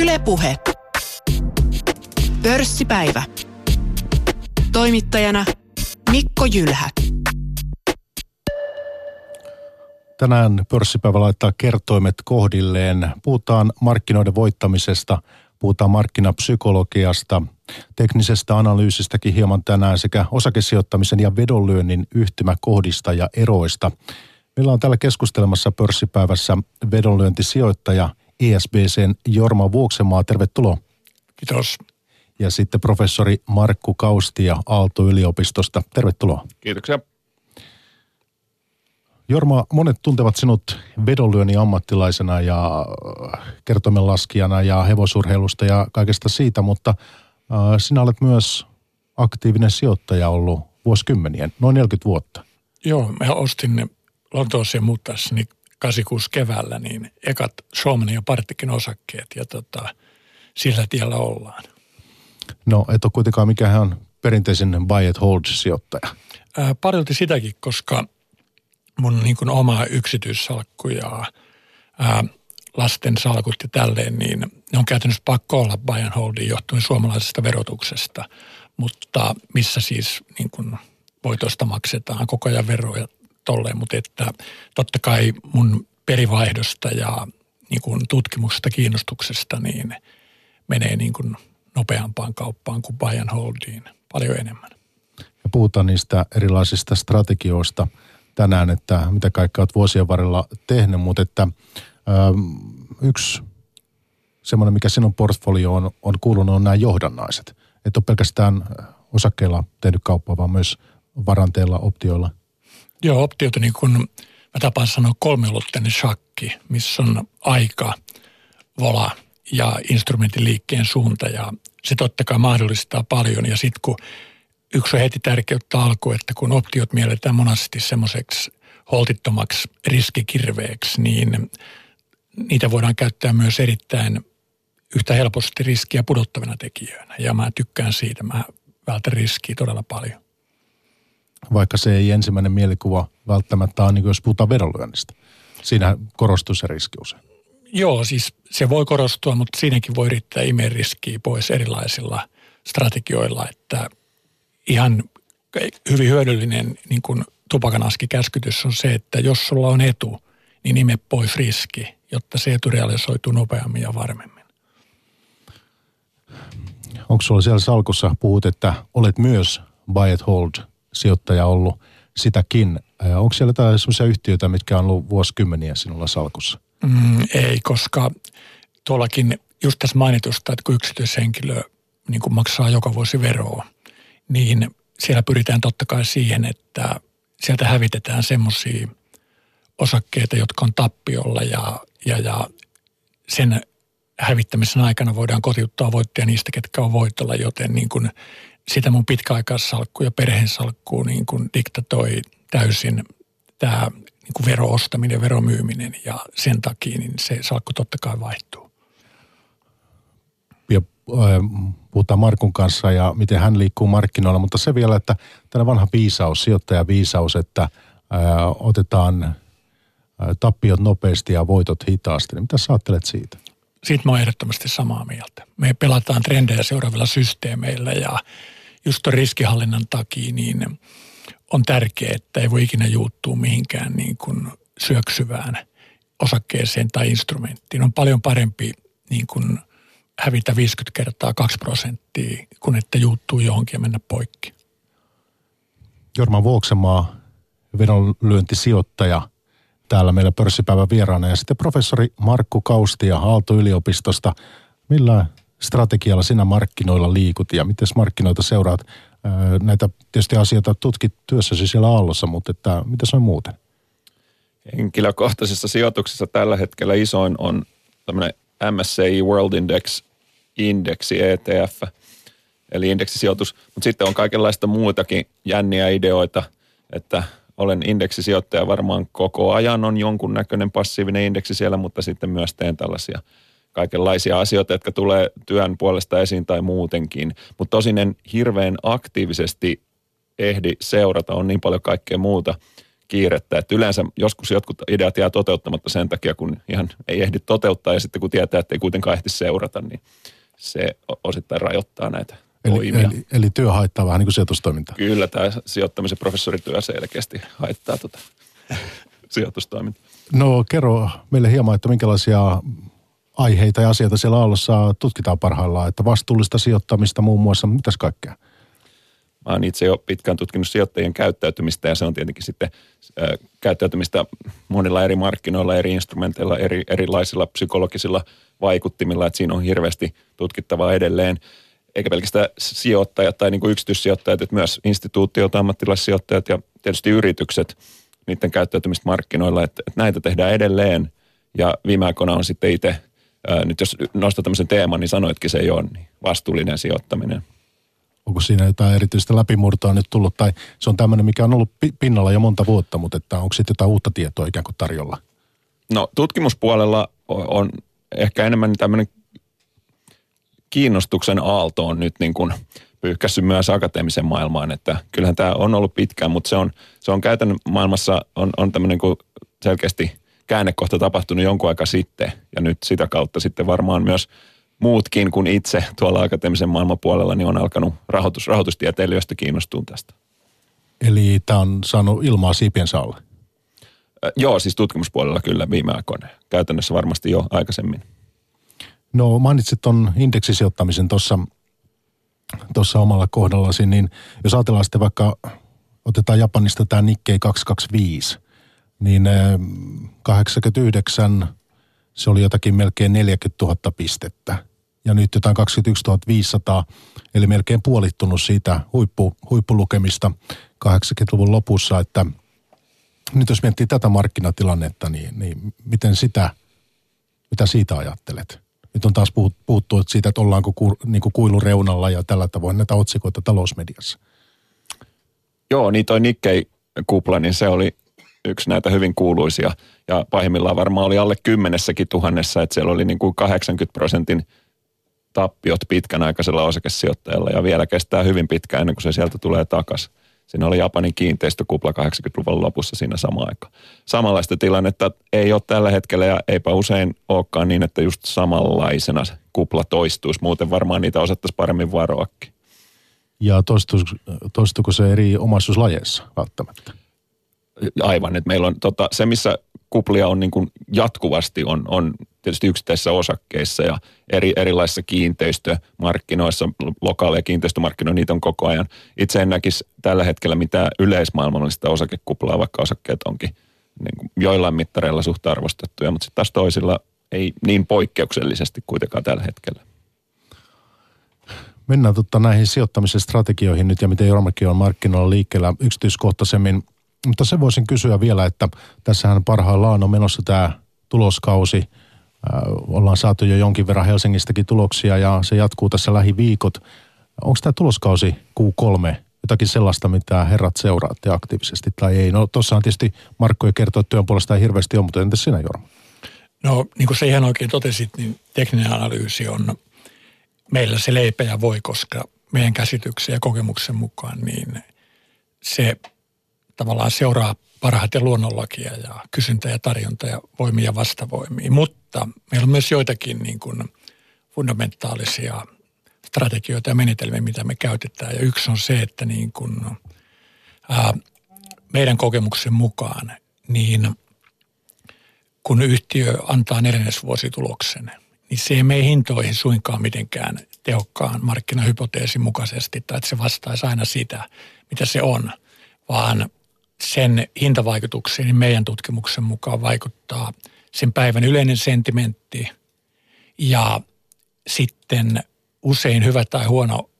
Ylepuhe. Pörssipäivä. Toimittajana Mikko Jylhä. Tänään pörssipäivä laittaa kertoimet kohdilleen. Puhutaan markkinoiden voittamisesta, puhutaan markkinapsykologiasta, teknisestä analyysistäkin hieman tänään sekä osakesijoittamisen ja vedonlyönnin yhtymäkohdista ja eroista. Meillä on täällä keskustelemassa pörssipäivässä vedonlyöntisijoittaja ESBCn Jorma Vuoksemaa. Tervetuloa. Kiitos. Ja sitten professori Markku Kaustia Aalto-yliopistosta. Tervetuloa. Kiitoksia. Jorma, monet tuntevat sinut vedonlyönnin ammattilaisena ja kertomen laskijana ja hevosurheilusta ja kaikesta siitä, mutta äh, sinä olet myös aktiivinen sijoittaja ollut vuosikymmenien, noin 40 vuotta. Joo, mä ostin Lontoossa muuttaessani 86 keväällä niin ekat Suomen ja Partikin osakkeet ja tota, sillä tiellä ollaan. No et ole kuitenkaan mikään perinteisin buy and hold sijoittaja. Ää, parilti sitäkin, koska mun niin kuin oma yksityissalkku ja ää, lasten salkut ja tälleen, niin ne on käytännössä pakko olla buy and holdin johtuen suomalaisesta verotuksesta, mutta missä siis niin kuin voitosta maksetaan koko ajan veroja tolleen, mutta että totta kai mun perivaihdosta ja niin kuin tutkimuksesta, kiinnostuksesta, niin menee niin kuin nopeampaan kauppaan kuin buy and holdiin paljon enemmän. Ja puhutaan niistä erilaisista strategioista tänään, että mitä kaikkea olet vuosien varrella tehnyt, mutta että ö, yksi semmoinen, mikä sinun portfolioon on, on kuulunut, on nämä johdannaiset. Että on pelkästään osakkeilla tehnyt kauppaa, vaan myös varanteilla, optioilla – Joo, optiot on niin kuin, mä tapaan sanoa kolmiulotteinen shakki, missä on aika, vola ja instrumentin liikkeen suunta ja se totta kai mahdollistaa paljon ja sitten kun yksi on heti tärkeyttä alku, että kun optiot mielletään monasti semmoiseksi holtittomaksi riskikirveeksi, niin niitä voidaan käyttää myös erittäin yhtä helposti riskiä pudottavina tekijöinä. Ja mä tykkään siitä, mä vältän riskiä todella paljon vaikka se ei ensimmäinen mielikuva välttämättä ole, niin jos puhutaan vedonlyönnistä. Siinä korostuu se riski usein. Joo, siis se voi korostua, mutta siinäkin voi yrittää imeä riskiä pois erilaisilla strategioilla, että ihan hyvin hyödyllinen niin kuin tupakanaskikäskytys on se, että jos sulla on etu, niin ime pois riski, jotta se etu realisoituu nopeammin ja varmemmin. Onko sulla siellä salkussa, puhut, että olet myös buy and hold sijoittaja ollut sitäkin. Onko siellä jotain sellaisia yhtiöitä, mitkä on ollut vuosikymmeniä sinulla salkussa? Mm, ei, koska tuollakin just tässä mainitusta, että kun yksityishenkilö niin kuin maksaa joka vuosi veroa, niin siellä pyritään totta kai siihen, että sieltä hävitetään semmoisia osakkeita, jotka on tappiolla ja, ja, ja sen hävittämisen aikana voidaan kotiuttaa voittoja niistä, ketkä on voitolla, joten niin kuin sitä mun pitkäaikaissalkku ja perheensalkku niin kuin diktatoi täysin tämä niin kuin veroostaminen ja veromyyminen ja sen takia niin se salkku totta kai vaihtuu. Ja äh, puhutaan Markun kanssa ja miten hän liikkuu markkinoilla, mutta se vielä, että tämä vanha viisaus, sijoittaja viisaus, että äh, otetaan äh, tappiot nopeasti ja voitot hitaasti. Niin mitä sä ajattelet siitä? Siitä mä oon ehdottomasti samaa mieltä. Me pelataan trendejä seuraavilla systeemeillä ja just riskihallinnan takia niin on tärkeää, että ei voi ikinä juuttua mihinkään niin kuin syöksyvään osakkeeseen tai instrumenttiin. On paljon parempi niin kuin hävitä 50 kertaa 2 prosenttia, kun että juuttuu johonkin ja mennä poikki. Jorma Vuoksemaa, vedonlyöntisijoittaja, täällä meillä pörssipäivän vieraana. Ja sitten professori Markku Kaustia Aalto-yliopistosta. Millä strategialla sinä markkinoilla liikut ja miten markkinoita seuraat? Näitä tietysti asioita tutkit työssäsi siellä Aallossa, mutta että, mitä se on muuten? Henkilökohtaisessa sijoituksessa tällä hetkellä isoin on tämmöinen MSCI World Index indeksi ETF, eli indeksisijoitus. Mutta sitten on kaikenlaista muutakin jänniä ideoita, että olen indeksisijoittaja varmaan koko ajan on jonkunnäköinen passiivinen indeksi siellä, mutta sitten myös teen tällaisia – kaikenlaisia asioita, jotka tulee työn puolesta esiin tai muutenkin. Mutta tosin en hirveän aktiivisesti ehdi seurata, on niin paljon kaikkea muuta kiirettä. Että yleensä joskus jotkut ideat jää toteuttamatta sen takia, kun ihan ei ehdi toteuttaa ja sitten kun tietää, että ei kuitenkaan ehdi seurata, niin se osittain rajoittaa näitä Eli, eli, eli työ haittaa vähän niin kuin sijoitustoimintaa. Kyllä tämä sijoittamisen professorityö selkeästi haittaa tuota sijoitustoimintaa. No kerro meille hieman, että minkälaisia aiheita ja asioita siellä Aallossa tutkitaan parhaillaan, että vastuullista sijoittamista muun muassa, mitäs kaikkea? Mä oon itse jo pitkään tutkinut sijoittajien käyttäytymistä ja se on tietenkin sitten äh, käyttäytymistä monilla eri markkinoilla, eri instrumenteilla, eri, erilaisilla psykologisilla vaikuttimilla, että siinä on hirveästi tutkittavaa edelleen. Eikä pelkästään sijoittajat tai niin kuin yksityissijoittajat, että myös instituutiot, ammattilaissijoittajat ja tietysti yritykset, niiden käyttäytymistä markkinoilla, että, että näitä tehdään edelleen. Ja viime aikoina on sitten itse, ää, nyt jos nostaa tämmöisen teeman, niin sanoitkin se jo, niin vastuullinen sijoittaminen. Onko siinä jotain erityistä läpimurtoa nyt tullut, tai se on tämmöinen, mikä on ollut pinnalla jo monta vuotta, mutta että onko sitten jotain uutta tietoa ikään kuin tarjolla? No tutkimuspuolella on ehkä enemmän tämmöinen kiinnostuksen aalto on nyt niin kuin pyyhkässyt myös akateemisen maailmaan, että kyllähän tämä on ollut pitkään, mutta se on, se on käytännön maailmassa on, on tämmöinen kuin selkeästi käännekohta tapahtunut jonkun aika sitten ja nyt sitä kautta sitten varmaan myös muutkin kuin itse tuolla akateemisen maailman puolella niin on alkanut rahoitus, rahoitustieteilijöistä kiinnostua tästä. Eli tämä on saanut ilmaa siipiensä alle? Joo, siis tutkimuspuolella kyllä viime aikoina. Käytännössä varmasti jo aikaisemmin. No mainitsit tuon indeksisijoittamisen tuossa tuossa omalla kohdallasi, niin jos ajatellaan sitten vaikka, otetaan Japanista tämä Nikkei 225, niin 89 se oli jotakin melkein 40 000 pistettä. Ja nyt jotain 21 500, eli melkein puolittunut siitä huippu, huippulukemista 80-luvun lopussa, että nyt jos miettii tätä markkinatilannetta, niin, niin miten sitä, mitä siitä ajattelet? Nyt on taas puhuttu siitä, että ollaanko ku, niin kuin kuilun reunalla ja tällä tavoin näitä otsikoita talousmediassa. Joo, niin toi Nikkei-kupla, niin se oli yksi näitä hyvin kuuluisia. Ja pahimmillaan varmaan oli alle kymmenessäkin tuhannessa, että siellä oli niin kuin 80 prosentin tappiot pitkän aikaisella osakesijoittajalla ja vielä kestää hyvin pitkään ennen kuin se sieltä tulee takaisin. Siinä oli Japanin kiinteistökupla 80-luvun lopussa siinä sama aika. Samanlaista tilannetta ei ole tällä hetkellä ja eipä usein olekaan niin, että just samanlaisena kupla toistuisi. Muuten varmaan niitä osattaisi paremmin varoakin. Ja toistuuko se eri omaisuuslajeissa välttämättä? Aivan, että meillä on tota, se, missä kuplia on niin kuin jatkuvasti, on, on tietysti yksittäisissä osakkeissa ja eri, erilaisissa kiinteistömarkkinoissa, lokaaleja kiinteistömarkkinoita, niitä on koko ajan. Itse en näkisi tällä hetkellä mitään yleismaailmallista osakekuplaa, vaikka osakkeet onkin niin kuin joillain mittareilla suht arvostettuja, mutta sitten taas toisilla ei niin poikkeuksellisesti kuitenkaan tällä hetkellä. Mennään totta näihin sijoittamisen strategioihin nyt ja miten Jormakin on markkinoilla liikkeellä yksityiskohtaisemmin. Mutta se voisin kysyä vielä, että tässähän parhaillaan on menossa tämä tuloskausi. Äh, ollaan saatu jo jonkin verran Helsingistäkin tuloksia ja se jatkuu tässä lähiviikot. Onko tämä tuloskausi Q3 jotakin sellaista, mitä herrat seuraatte aktiivisesti tai ei? No tuossahan tietysti Markko jo kertoi, että työn puolesta ei hirveästi ole, mutta entäs sinä Jorma? No niin kuin se ihan oikein totesit, niin tekninen analyysi on meillä se leipä ja voi, koska meidän käsityksen ja kokemuksen mukaan niin se tavallaan seuraa parhaiten luonnonlakia ja kysyntä ja tarjonta ja voimia vastavoimia. Mutta meillä on myös joitakin niin kuin fundamentaalisia strategioita ja menetelmiä, mitä me käytetään. Ja yksi on se, että niin kuin, ää, meidän kokemuksen mukaan, niin kun yhtiö antaa neljännesvuosituloksen, niin se ei mene hintoihin suinkaan mitenkään tehokkaan markkinahypoteesin mukaisesti, tai että se vastaisi aina sitä, mitä se on, vaan sen hintavaikutuksiin niin meidän tutkimuksen mukaan vaikuttaa sen päivän yleinen sentimentti ja sitten usein hyvä tai huono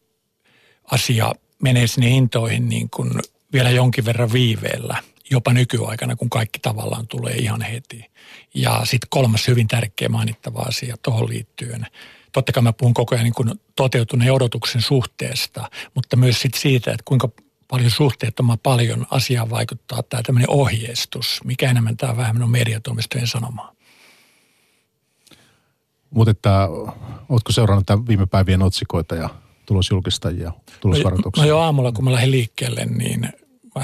asia menee sinne hintoihin niin kuin vielä jonkin verran viiveellä, jopa nykyaikana, kun kaikki tavallaan tulee ihan heti. Ja sitten kolmas hyvin tärkeä mainittava asia tuohon liittyen. Totta kai mä puhun koko ajan niin kuin toteutuneen odotuksen suhteesta, mutta myös sit siitä, että kuinka paljon suhteettoman paljon asiaan vaikuttaa tämä tämmöinen ohjeistus, mikä enemmän tämä vähemmän on mediatoimistojen sanomaa. Mutta että, ootko seurannut tämän viime päivien otsikoita ja tulosjulkistajia, tulosvaroituksia? No, no jo aamulla, kun mä lähdin liikkeelle, niin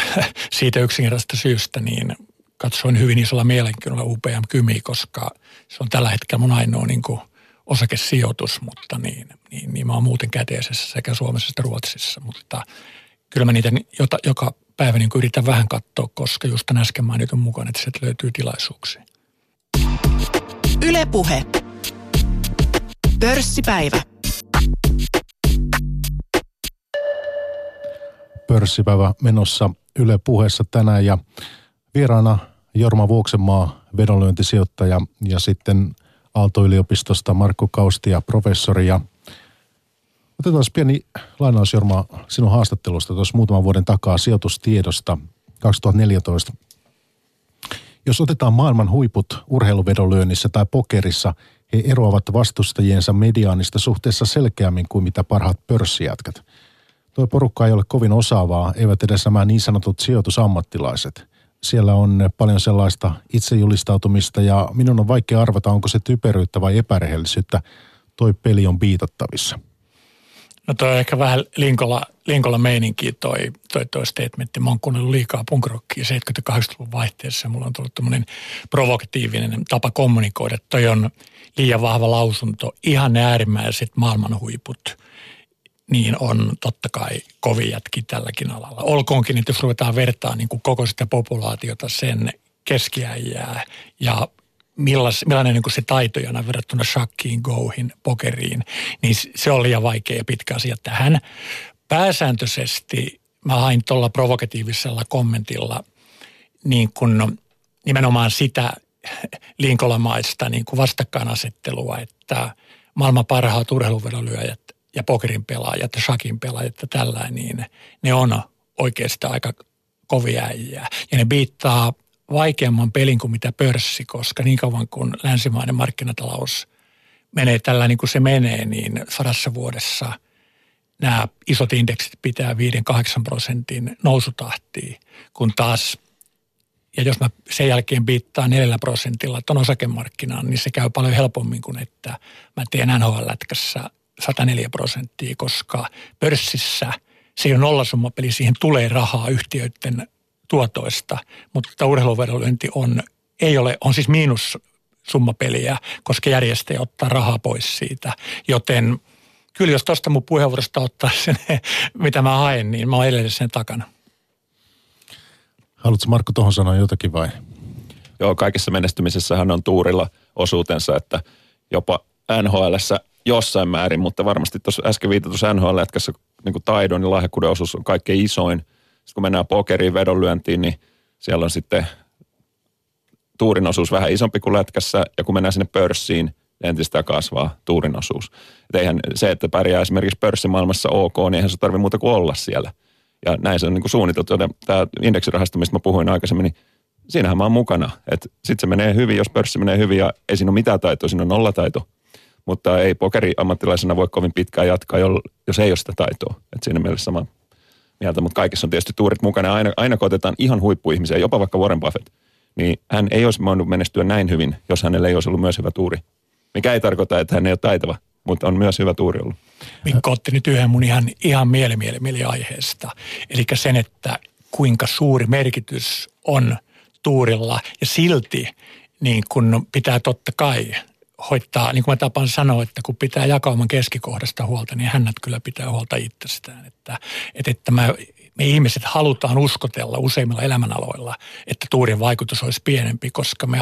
siitä yksinkertaisesta syystä niin katsoin hyvin isolla mielenkiinnolla UPM Kymi, koska se on tällä hetkellä mun ainoa niin kuin osakesijoitus, mutta niin, niin, niin mä oon muuten käteisessä sekä Suomessa että Ruotsissa, mutta kyllä mä niitä jota, joka päivä niin yritän vähän katsoa, koska just tämän äsken mainitun mukaan, että sieltä löytyy tilaisuuksia. Ylepuhe. Pörssipäivä. Pörssipäivä menossa Yle puheessa tänään ja vieraana Jorma Vuoksenmaa, vedonlyöntisijoittaja ja sitten Aalto-yliopistosta Markku Kaustia, professori ja Otetaan pieni lainaus Jorma sinun haastattelusta tuossa muutaman vuoden takaa sijoitustiedosta 2014. Jos otetaan maailman huiput urheiluvedonlyönnissä tai pokerissa, he eroavat vastustajiensa mediaanista suhteessa selkeämmin kuin mitä parhaat pörssijätkät. Tuo porukka ei ole kovin osaavaa, eivät edes nämä niin sanotut sijoitusammattilaiset. Siellä on paljon sellaista itsejulistautumista ja minun on vaikea arvata, onko se typeryyttä vai epärehellisyyttä. Toi peli on biitattavissa. No toi on ehkä vähän Linkola, Linkola meininki toi, toi, toi statementti. Mä oon kuunnellut liikaa punkrockia 70-80-luvun vaihteessa. Mulla on tullut tämmöinen provokatiivinen tapa kommunikoida. Toi on liian vahva lausunto. Ihan äärimmäiset maailmanhuiput niin on totta kai kovin jätki tälläkin alalla. Olkoonkin, että jos ruvetaan vertaa niin kuin koko sitä populaatiota sen keskiäjää ja millas, millainen niin se taitojana verrattuna shakkiin, goihin, pokeriin, niin se oli liian vaikea ja pitkä asia tähän. Pääsääntöisesti mä hain tuolla provokatiivisella kommentilla niin kuin nimenomaan sitä linkolamaista niin kuin vastakkainasettelua, että maailman parhaat urheiluvedonlyöjät ja pokerin pelaajat ja shakin pelaajat ja tällainen, niin ne on oikeastaan aika kovia äijää. Ja ne biittaa vaikeamman pelin kuin mitä pörssi, koska niin kauan kuin länsimainen markkinatalous menee tällä niin kuin se menee, niin sadassa vuodessa nämä isot indeksit pitää 5-8 prosentin nousutahtia, kun taas ja jos mä sen jälkeen biittaan 4 prosentilla tuon osakemarkkinaan, niin se käy paljon helpommin kuin että mä teen NHL-lätkässä 104 prosenttia, koska pörssissä se on nollasummapeli, siihen tulee rahaa yhtiöiden tuotoista, mutta urheiluvedonlyönti on, ei ole, on siis miinus summapeliä, koska järjestäjä ottaa rahaa pois siitä. Joten kyllä jos tuosta mun puheenvuorosta ottaa sen, mitä mä haen, niin mä oon edelleen sen takana. Haluatko Markku tuohon sanoa jotakin vai? Joo, kaikessa menestymisessähän on tuurilla osuutensa, että jopa nhl jossain määrin, mutta varmasti tuossa äsken viitatussa NHL-lätkässä niin taidon ja lahjakkuuden osuus on kaikkein isoin – sitten kun mennään pokeriin, vedonlyöntiin, niin siellä on sitten tuurin osuus vähän isompi kuin lätkässä, ja kun mennään sinne pörssiin, niin entistä kasvaa tuurin osuus. Et eihän se, että pärjää esimerkiksi pörssimaailmassa ok, niin eihän se tarvitse muuta kuin olla siellä. Ja näin se on niin kuin suunniteltu. Tämä indeksirahasto, mistä mä puhuin aikaisemmin, niin siinähän mä oon mukana. Sitten se menee hyvin, jos pörssi menee hyvin ja ei siinä ole mitään taitoa, siinä on nollataito. Mutta ei pokeri ammattilaisena voi kovin pitkään jatkaa, jos ei ole sitä taitoa. Et siinä mielessä sama mieltä, mutta kaikessa on tietysti tuurit mukana. Aina, aina kun otetaan ihan huippuihmisiä, jopa vaikka Warren Buffett, niin hän ei olisi voinut menestyä näin hyvin, jos hänellä ei olisi ollut myös hyvä tuuri. Mikä ei tarkoita, että hän ei ole taitava, mutta on myös hyvä tuuri ollut. Mikko otti nyt yhden mun ihan, ihan mieli, aiheesta. Eli sen, että kuinka suuri merkitys on tuurilla ja silti niin kun pitää totta kai hoitaa, niin kuin mä tapaan sanoa, että kun pitää jakauman keskikohdasta huolta, niin hännät kyllä pitää huolta itsestään. Että, että, että mä, me ihmiset halutaan uskotella useimmilla elämänaloilla, että tuurin vaikutus olisi pienempi, koska me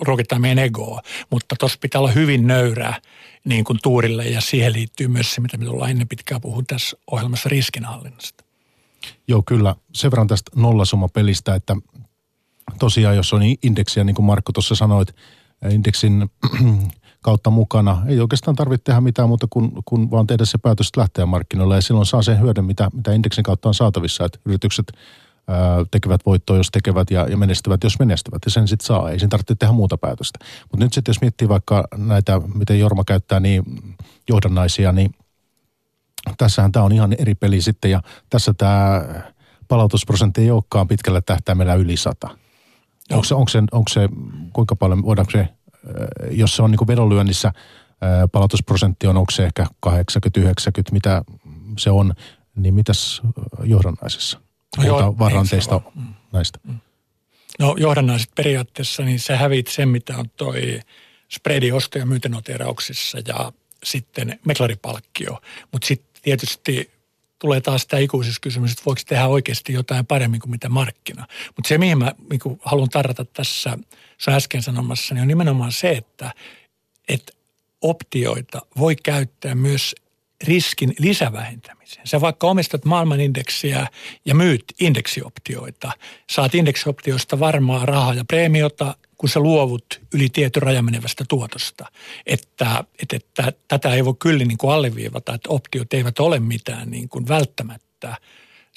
ruokitaan meidän egoa. Mutta tuossa pitää olla hyvin nöyrää niin kuin tuurille ja siihen liittyy myös se, mitä me tullaan ennen pitkään puhun tässä ohjelmassa riskinhallinnasta. Joo, kyllä. Sen verran tästä nollasummapelistä, että tosiaan jos on indeksiä, niin kuin Markku tuossa sanoit, indeksin kautta mukana. Ei oikeastaan tarvitse tehdä mitään muuta kuin, kuin vaan tehdä se päätös lähteä markkinoille ja silloin saa sen hyödyn, mitä, mitä indeksin kautta on saatavissa, että yritykset tekevät voittoa, jos tekevät ja, ja menestyvät, jos menestyvät ja sen sitten saa. Ei sen tarvitse tehdä muuta päätöstä. Mutta nyt sitten jos miettii vaikka näitä, miten Jorma käyttää niin johdannaisia, niin tässähän tämä on ihan eri peli sitten ja tässä tämä palautusprosentti ei olekaan pitkällä tähtäimellä yli sata. Onko se, onko, se, onko se, kuinka paljon, voidaanko se, jos se on niin vedonlyönnissä, palautusprosentti on, onko se ehkä 80-90, mitä se on, niin mitäs johdannaisessa? No joo, puhutaan varanteista näistä. No johdannaiset periaatteessa, niin sä hävit sen, mitä on toi spreadi osto- ja myyntinoterauksissa ja sitten meklaripalkkio. Mutta sitten tietysti tulee taas tämä ikuisuuskysymys, että voiko tehdä oikeasti jotain paremmin kuin mitä markkina. Mutta se, mihin mä niin haluan tarrata tässä sun äsken sanomassa, niin on nimenomaan se, että, että optioita voi käyttää myös riskin lisävähentämiseen. Sä vaikka omistat maailmanindeksiä ja myyt indeksioptioita, saat indeksioptioista varmaa rahaa ja preemiota, kun sä luovut yli tietyn rajamenevästä tuotosta. Että, että, että tätä ei voi kyllä niin kuin alleviivata, että optiot eivät ole mitään niin kuin välttämättä.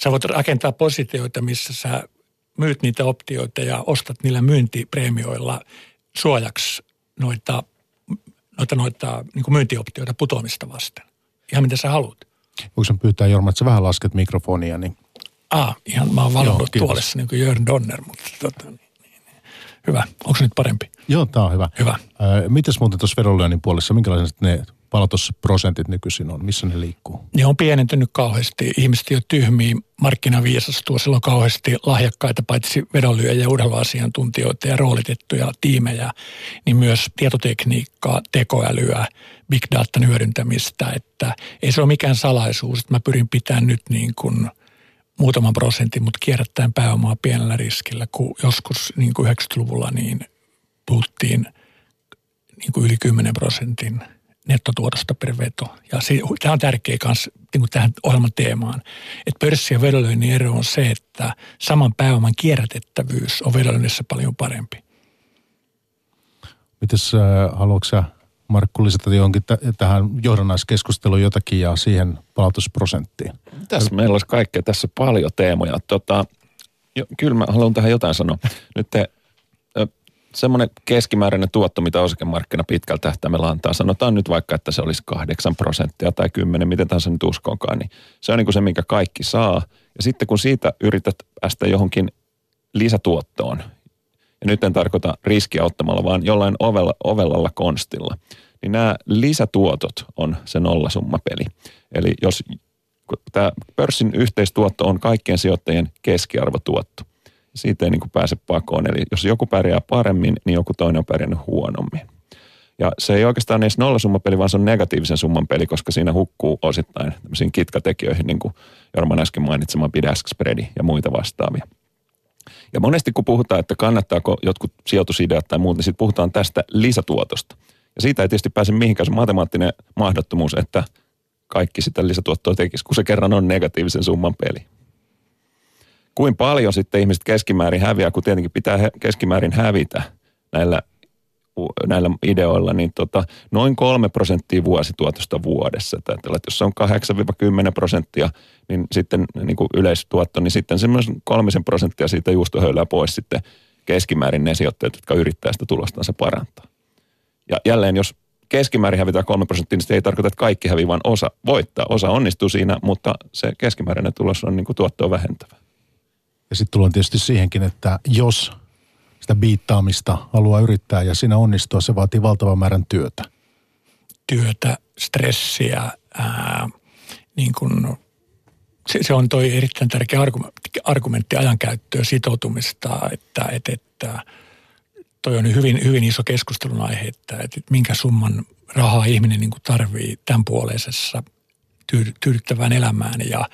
Sä voit rakentaa positioita, missä sä myyt niitä optioita ja ostat niillä myyntipreemioilla suojaksi noita, noita, noita niin kuin myyntioptioita putoamista vasten ihan mitä sä haluat. Voinko pyytää Jorma, että sä vähän lasket mikrofonia, niin Ah, ihan mä oon valonnut tuolessa niin kuin Jörn Donner, mutta tota, niin. Hyvä. Onko se nyt parempi? Joo, tämä on hyvä. Hyvä. Ää, mites muuten tuossa vedonlyönnin puolessa, minkälaiset ne palautusprosentit nykyisin on? Missä ne liikkuu? Ne on pienentynyt kauheasti. Ihmiset ei ole tyhmiä, markkinaviisastua. Sillä on kauheasti lahjakkaita, paitsi vedonlyöjä ja urheiluasiantuntijoita ja roolitettuja tiimejä, niin myös tietotekniikkaa, tekoälyä, big datan hyödyntämistä. Että ei se ole mikään salaisuus, että mä pyrin pitämään nyt niin kuin muutaman prosentin, mutta kierrättäen pääomaa pienellä riskillä, kun joskus niin kuin 90-luvulla niin puhuttiin niin kuin yli 10 prosentin – nettotuotosta per veto. Ja se, tämä on tärkeä myös niin tähän ohjelman teemaan. Että pörssi- ja vedonlyönnin ero on se, että saman pääoman kierrätettävyys on vedonlyönnissä paljon parempi. Mites äh, haluatko sä Markku lisätä johonkin t- tähän johdannaiskeskusteluun jotakin ja siihen palautusprosenttiin? Tässä meillä olisi kaikkea tässä paljon teemoja. Tota, jo, kyllä mä haluan tähän jotain sanoa. Nyt te semmoinen keskimääräinen tuotto, mitä osakemarkkina pitkällä tähtäimellä antaa, sanotaan nyt vaikka, että se olisi 8 prosenttia tai 10, miten tahansa nyt uskonkaan, niin se on niin kuin se, minkä kaikki saa. Ja sitten kun siitä yrität päästä johonkin lisätuottoon, ja nyt en tarkoita riskiä ottamalla, vaan jollain ovella, ovellalla konstilla, niin nämä lisätuotot on se nollasummapeli. Eli jos tämä pörssin yhteistuotto on kaikkien sijoittajien keskiarvotuotto, siitä ei niin kuin pääse pakoon. Eli jos joku pärjää paremmin, niin joku toinen on pärjännyt huonommin. Ja se ei oikeastaan edes nollasummapeli, vaan se on negatiivisen summan peli, koska siinä hukkuu osittain tämmöisiin kitkatekijöihin, niin kuin Jorman äsken mainitsema bid spreadi ja muita vastaavia. Ja monesti kun puhutaan, että kannattaako jotkut sijoitusideat tai muut, niin sitten puhutaan tästä lisätuotosta. Ja siitä ei tietysti pääse mihinkään se matemaattinen mahdottomuus, että kaikki sitä lisätuottoa tekisi, kun se kerran on negatiivisen summan peli kuin paljon sitten ihmiset keskimäärin häviää, kun tietenkin pitää keskimäärin hävitä näillä, näillä ideoilla, niin tota, noin kolme prosenttia vuosituotosta vuodessa. Että jos se on 8-10 prosenttia, niin sitten niin kuin yleistuotto, niin sitten semmoisen kolmisen prosenttia siitä juustohöylää pois sitten keskimäärin ne sijoittajat, jotka yrittää sitä tulostansa parantaa. Ja jälleen, jos keskimäärin hävitään 3 prosenttia, niin se ei tarkoita, että kaikki hävii, vaan osa voittaa. Osa onnistuu siinä, mutta se keskimääräinen tulos on niin kuin tuottoa vähentävä. Ja sitten tullaan tietysti siihenkin, että jos sitä biittaamista haluaa yrittää ja siinä onnistua, se vaatii valtavan määrän työtä. Työtä, stressiä, ää, niin kun, se, se, on toi erittäin tärkeä argumentti, argumentti ajankäyttöä, sitoutumista, että, että, että toi on hyvin, hyvin iso keskustelun aihe, että, että minkä summan rahaa ihminen niin tarvii tämän puoleisessa tyydyttävään elämään ja –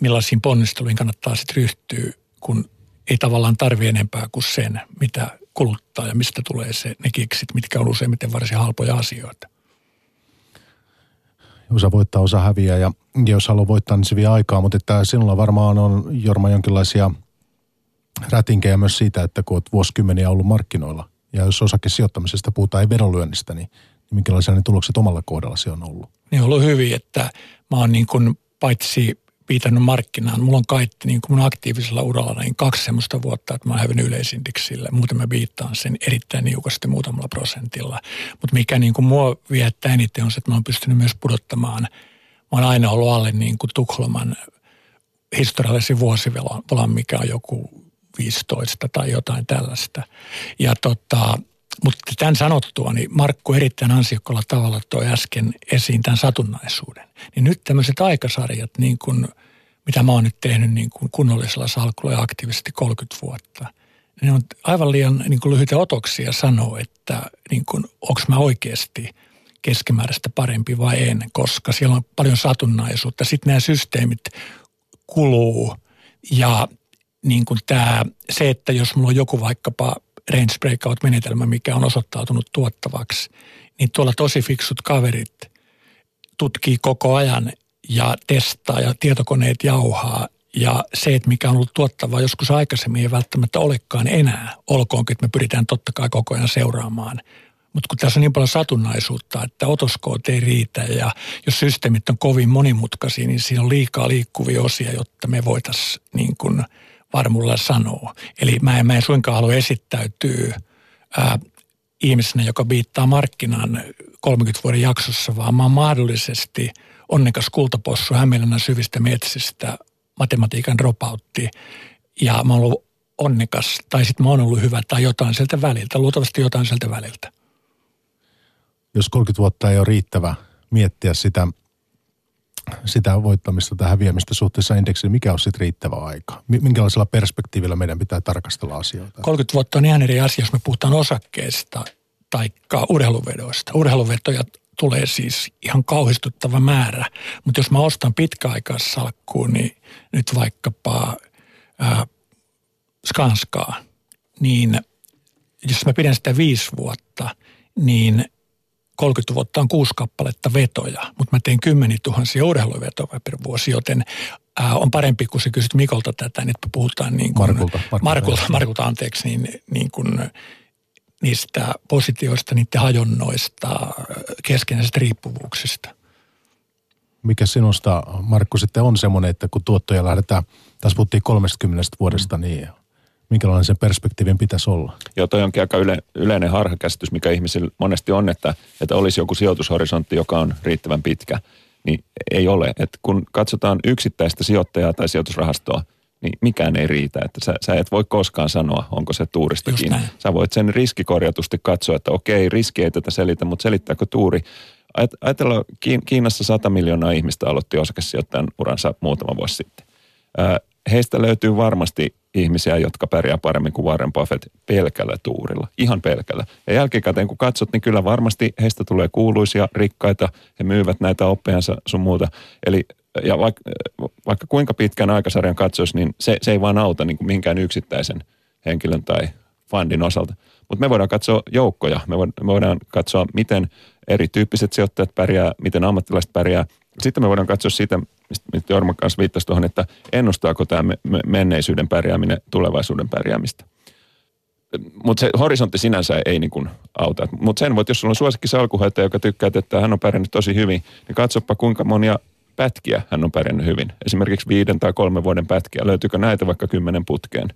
millaisiin ponnisteluihin kannattaa sitten ryhtyä, kun ei tavallaan tarvi enempää kuin sen, mitä kuluttaa ja mistä tulee se, ne kiksit, mitkä on useimmiten varsin halpoja asioita. Osa voittaa, osa häviää ja jos haluaa voittaa, niin se vie aikaa, mutta että sinulla varmaan on Jorma jonkinlaisia rätinkejä myös siitä, että kun olet vuosikymmeniä ollut markkinoilla ja jos osakesijoittamisesta puhutaan ei veronlyönnistä, niin, niin minkälaisia ne tulokset omalla kohdalla se on ollut? Niin on ollut hyvin, että mä oon niin kuin paitsi viitannut markkinaan. Mulla on kai niin kuin mun aktiivisella uralla niin kaksi semmoista vuotta, että mä oon hävinnyt yleisindeksille. Muuten mä viittaan sen erittäin niukasti muutamalla prosentilla. Mutta mikä niin kuin mua viettää eniten on se, että mä oon pystynyt myös pudottamaan. Mä oon aina ollut alle niin kuin Tukholman historiallisen vuosivelan, mikä on joku 15 tai jotain tällaista. Ja tota, mutta tämän sanottua, niin Markku erittäin ansiokkaalla tavalla toi äsken esiin tämän satunnaisuuden. Niin nyt tämmöiset aikasarjat, niin kuin mitä mä oon nyt tehnyt niin kuin kunnollisella salkulla ja aktiivisesti 30 vuotta, niin on aivan liian niin kuin lyhyitä otoksia sanoa, että niin onko mä oikeasti keskimääräistä parempi vai en, koska siellä on paljon satunnaisuutta. Sitten nämä systeemit kuluu ja niin kuin tämä, se, että jos mulla on joku vaikkapa range breakout-menetelmä, mikä on osoittautunut tuottavaksi, niin tuolla tosi fiksut kaverit tutkii koko ajan ja testaa ja tietokoneet jauhaa. Ja se, että mikä on ollut tuottavaa joskus aikaisemmin ei välttämättä olekaan enää. Olkoonkin, että me pyritään totta kai koko ajan seuraamaan. Mutta kun tässä on niin paljon satunnaisuutta, että otoskoot ei riitä ja jos systeemit on kovin monimutkaisia, niin siinä on liikaa liikkuvia osia, jotta me voitaisiin niin kuin varmuudella sanoa. Eli mä en, mä en suinkaan halua esittäytyä ää, ihmisenä, joka viittaa markkinaan 30 vuoden jaksossa, vaan mä oon mahdollisesti onnekas kultapossu Hämeenlinnan syvistä metsistä, matematiikan dropoutti. Ja mä oon ollut onnekas, tai sitten mä oon ollut hyvä, tai jotain sieltä väliltä, luultavasti jotain sieltä väliltä. Jos 30 vuotta ei ole riittävä miettiä sitä, sitä voittamista tai häviämistä suhteessa indeksiin, mikä on sitten riittävä aika? Minkälaisella perspektiivillä meidän pitää tarkastella asioita? 30 vuotta on ihan eri asia, jos me puhutaan osakkeista tai urheiluvedoista. Urheiluvetoja tulee siis ihan kauhistuttava määrä, mutta jos mä ostan pitkäaikaissalkkuun, niin nyt vaikkapa ää, Skanskaa, niin jos mä pidän sitä viisi vuotta, niin 30 vuotta on kuusi kappaletta vetoja, mutta mä teen kymmeniä tuhansia urheiluvetoja per vuosi, joten ää, on parempi, kun sä kysyt Mikolta tätä, niin että puhutaan niin kuin, Markulta, Markulta, Markulta, Markulta anteeksi, niin, niin kuin niistä positioista, niiden hajonnoista, keskenäisistä riippuvuuksista. Mikä sinusta, Markku, sitten on semmoinen, että kun tuottoja lähdetään, tässä puhuttiin 30 vuodesta, niin minkälainen sen perspektiivin pitäisi olla? Joo, toi onkin aika yle, yleinen harhakäsitys, mikä ihmisillä monesti on, että, että olisi joku sijoitushorisontti, joka on riittävän pitkä. Niin ei ole. Et kun katsotaan yksittäistä sijoittajaa tai sijoitusrahastoa, niin mikään ei riitä. Että sä, sä et voi koskaan sanoa, onko se tuurista kiinni. Sä voit sen riskikorjatusti katsoa, että okei, riski ei tätä selitä, mutta selittääkö tuuri? Ajatellaan, Kiinassa 100 miljoonaa ihmistä aloitti osakesijoittajan uransa muutama vuosi sitten. Heistä löytyy varmasti ihmisiä, jotka pärjää paremmin kuin Warren Buffett pelkällä tuurilla. Ihan pelkällä. Ja jälkikäteen kun katsot, niin kyllä varmasti heistä tulee kuuluisia, rikkaita. He myyvät näitä oppejansa sun muuta. Eli ja vaikka, vaikka kuinka pitkän aikasarjan katsoisi, niin se, se ei vaan auta niin kuin minkään yksittäisen henkilön tai fundin osalta. Mutta me voidaan katsoa joukkoja. Me voidaan katsoa, miten erityyppiset sijoittajat pärjää, miten ammattilaiset pärjää. Sitten me voidaan katsoa sitä, mistä Jorma kanssa viittasi tuohon, että ennustaako tämä menneisyyden pärjääminen tulevaisuuden pärjäämistä. Mutta se horisontti sinänsä ei niin kuin auta. Mutta sen voit, jos sulla on suosikki salkuhoitaja, joka tykkää, että hän on pärjännyt tosi hyvin, niin katsopa kuinka monia pätkiä hän on pärjännyt hyvin. Esimerkiksi viiden tai kolmen vuoden pätkiä. Löytyykö näitä vaikka kymmenen putkeen?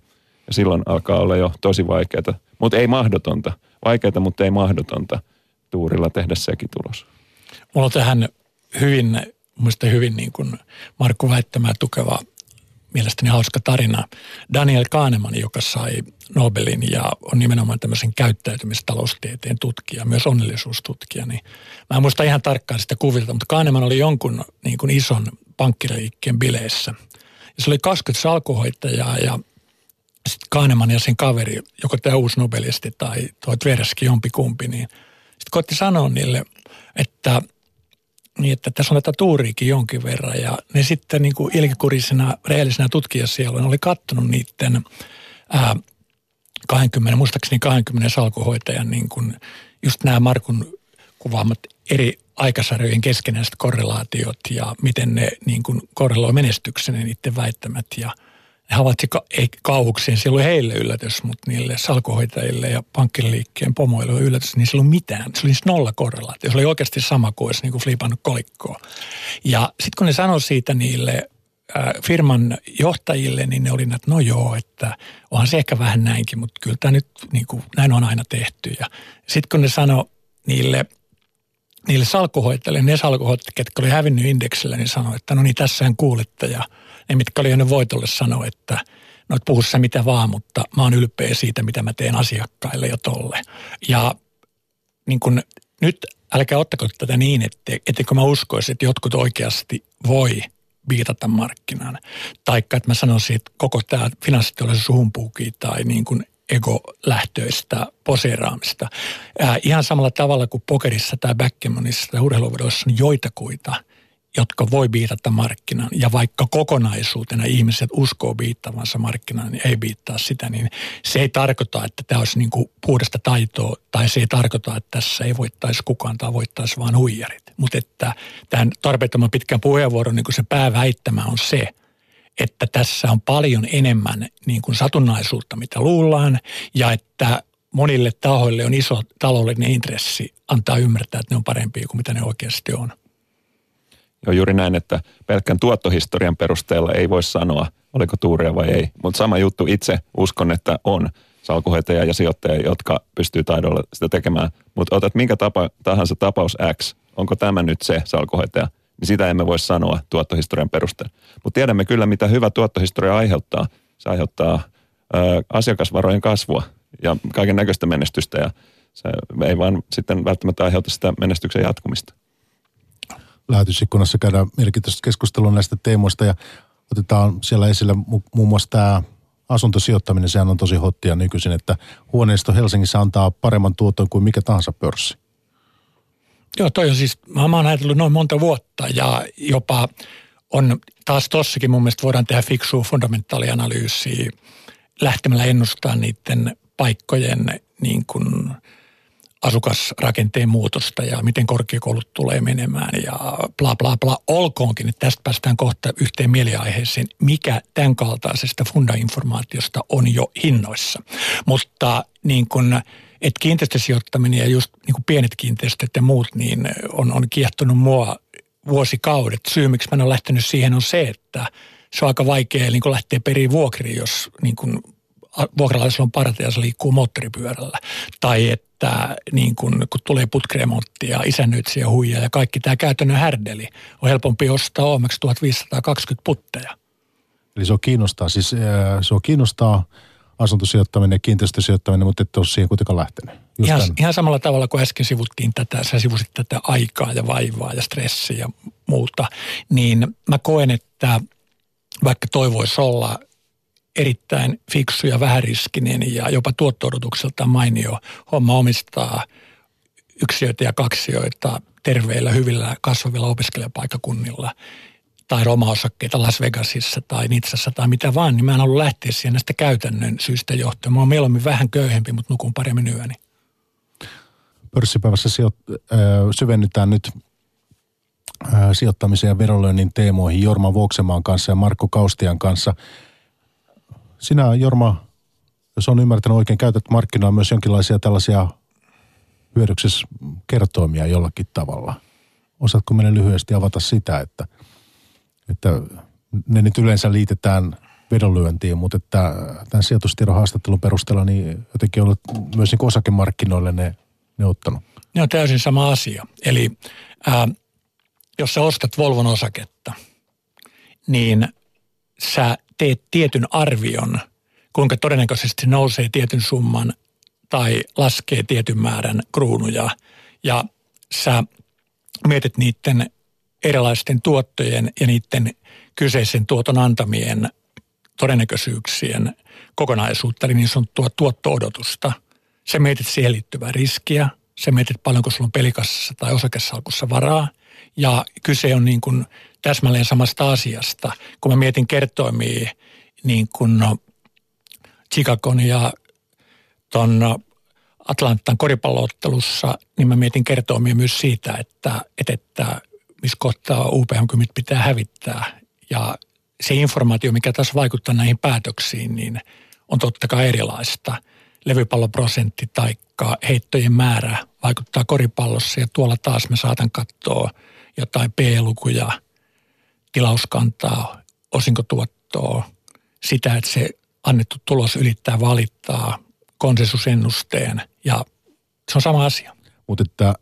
Ja silloin alkaa olla jo tosi vaikeaa, mutta ei mahdotonta. Vaikeaa, mutta ei mahdotonta tuurilla tehdä sekin tulos. Mulla on tähän hyvin, mielestäni hyvin niin kuin Markku väittämää tukeva mielestäni hauska tarina. Daniel Kahneman, joka sai Nobelin ja on nimenomaan tämmöisen käyttäytymistaloustieteen tutkija, myös onnellisuustutkija, niin mä en muista ihan tarkkaan sitä kuvilta, mutta Kahneman oli jonkun niin kuin ison pankkiliikkeen bileissä. Ja se oli 20 salkuhoitajaa ja sitten Kahneman ja sen kaveri, joko tämä uusi nobelisti tai tuo Tversky jompikumpi, niin sitten koitti sanoa niille, että niin, että tässä on tätä tuuriikin jonkin verran. Ja ne sitten niin kuin ilkikurisena, rehellisenä tutkijasielun oli kattonut niiden ää, 20, muistaakseni 20 salkuhoitajan niin kuin just nämä Markun kuvaamat eri aikasarjojen keskenäiset korrelaatiot ja miten ne niin kuin korreloi menestyksen niiden väittämät ja – he havaitsi ka- ei kauhukseen, se oli heille yllätys, mutta niille salkuhoitajille ja pankkiliikkeen pomoille oli yllätys, niin se ei ollut mitään. Se oli siis nolla korrelaatio. Se oli oikeasti sama kuin olisi niin kuin flipannut kolikkoa. Ja sitten kun ne sanoi siitä niille äh, firman johtajille, niin ne oli, että no joo, että onhan se ehkä vähän näinkin, mutta kyllä tämä nyt niin kuin, näin on aina tehty. Ja sitten kun ne sanoi niille niille salkuhoitajille, ne salkuhoitajille, ketkä oli hävinnyt indeksillä, niin sanoi, että no niin, tässähän kuulitte ja – ne, mitkä oli jäänyt voitolle, sanoi, että no et puhu sä mitä vaan, mutta mä oon ylpeä siitä, mitä mä teen asiakkaille ja tolle. Ja niin kun, nyt älkää ottako tätä niin, että, etteikö mä uskoisi, että jotkut oikeasti voi viitata markkinaan. Taikka, että mä sanoisin, että koko tämä finanssiteollisuus humpuuki tai niin kuin ego-lähtöistä poseeraamista. Ää, ihan samalla tavalla kuin pokerissa tai backgammonissa tai urheiluvuodossa on joitakuita – jotka voi biitata markkinaan. Ja vaikka kokonaisuutena ihmiset uskoo biittavansa markkinaan, niin ei biittaa sitä, niin se ei tarkoita, että tämä olisi niin kuin puhdasta taitoa, tai se ei tarkoita, että tässä ei voittaisi kukaan tai voittaisi vain huijarit. Mutta että tämän tarpeettoman pitkän puheenvuoron niin kuin se pääväittämä on se, että tässä on paljon enemmän niin kuin satunnaisuutta, mitä luullaan, ja että monille tahoille on iso taloudellinen intressi antaa ymmärtää, että ne on parempia kuin mitä ne oikeasti on. Joo, juuri näin, että pelkkän tuottohistorian perusteella ei voi sanoa, oliko tuuria vai ei. Mutta sama juttu itse uskon, että on salkuhoitajia ja sijoittajia, jotka pystyy taidolla sitä tekemään. Mutta otat minkä tapa, tahansa tapaus X, onko tämä nyt se salkuhoitaja, niin sitä emme voi sanoa tuottohistorian perusteella. Mutta tiedämme kyllä, mitä hyvä tuottohistoria aiheuttaa. Se aiheuttaa ö, asiakasvarojen kasvua ja kaiken näköistä menestystä ja se ei vaan sitten välttämättä aiheuta sitä menestyksen jatkumista lähetysikkunassa käydään mielenkiintoista keskustelua näistä teemoista ja otetaan siellä esille mu- muun muassa tämä asuntosijoittaminen, sehän on tosi hottia nykyisin, että huoneisto Helsingissä antaa paremman tuoton kuin mikä tahansa pörssi. Joo, toi on siis, mä oon ajatellut noin monta vuotta ja jopa on taas tossakin mun mielestä voidaan tehdä fiksua fundamentaalianalyysiä lähtemällä ennustaa niiden paikkojen niin kuin asukasrakenteen muutosta ja miten korkeakoulut tulee menemään ja bla bla bla. Olkoonkin, että tästä päästään kohta yhteen mieliaiheeseen, mikä tämän kaltaisesta fundainformaatiosta on jo hinnoissa. Mutta niin kuin, että kiinteistösijoittaminen ja just niin kuin pienet kiinteistöt ja muut, niin on, on kiehtonut mua vuosikaudet. Syy, miksi mä en ole lähtenyt siihen, on se, että se on aika vaikea niin kuin lähteä periin vuokriin, jos niin kuin vuokralaisella on parata ja se liikkuu moottoripyörällä. Tai että niin kun, kun tulee putkiremontti ja isännöitsijä huija ja kaikki tämä käytännön härdeli, on helpompi ostaa OMX 1520 putteja. Eli se on kiinnostaa, siis se on kiinnostaa asuntosijoittaminen ja kiinteistösijoittaminen, mutta et ole siihen kuitenkaan lähtenyt. ihan, ihan samalla tavalla kuin äsken sivuttiin tätä, sä sivusit tätä aikaa ja vaivaa ja stressiä ja muuta, niin mä koen, että vaikka toivoisi olla erittäin fiksu ja vähäriskinen ja jopa tuotto mainio homma omistaa yksiöitä ja kaksioita terveillä, hyvillä, kasvavilla opiskelijapaikakunnilla tai roma-osakkeita Las Vegasissa tai Nitsassa tai mitä vaan, niin mä en ollut lähteä siihen näistä käytännön syistä johtuen. Mä oon mieluummin vähän köyhempi, mutta nukun paremmin yöni. Pörssipäivässä sijo- äh, syvennytään nyt äh, sijoittamisen ja verolöinnin teemoihin Jorma Voksemaan kanssa ja Markku Kaustian kanssa – sinä Jorma, jos on ymmärtänyt oikein, käytät markkinoilla myös jonkinlaisia tällaisia hyödykseskertoimia jollakin tavalla. Osaatko meille lyhyesti avata sitä, että, että ne nyt yleensä liitetään vedonlyöntiin, mutta että tämän sijoitustiedon haastattelun perusteella niin jotenkin olet myös niin osakemarkkinoille ne, ne ottanut. Ne on täysin sama asia. Eli ää, jos sä ostat Volvon osaketta, niin sä teet tietyn arvion, kuinka todennäköisesti nousee tietyn summan tai laskee tietyn määrän kruunuja ja sä mietit niiden erilaisten tuottojen ja niiden kyseisen tuoton antamien todennäköisyyksien kokonaisuutta, eli niin sanottua tuotto-odotusta. Sä mietit siihen liittyvää riskiä, sä mietit paljonko sulla on pelikassassa tai osakesalkussa varaa, ja kyse on niin kuin täsmälleen samasta asiasta. Kun mä mietin kertoimia niin kuin no, Chicagon ja ton no, Atlantan koripalloottelussa, niin mä mietin kertoimia myös siitä, että, että, että missä kohtaa UPM pitää hävittää. Ja se informaatio, mikä tässä vaikuttaa näihin päätöksiin, niin on totta kai erilaista. Levypalloprosentti tai heittojen määrä vaikuttaa koripallossa ja tuolla taas me saatan katsoa jotain P-lukuja – tilauskantaa, osinkotuottoa, sitä, että se annettu tulos ylittää valittaa konsensusennusteen ja se on sama asia. Mutta että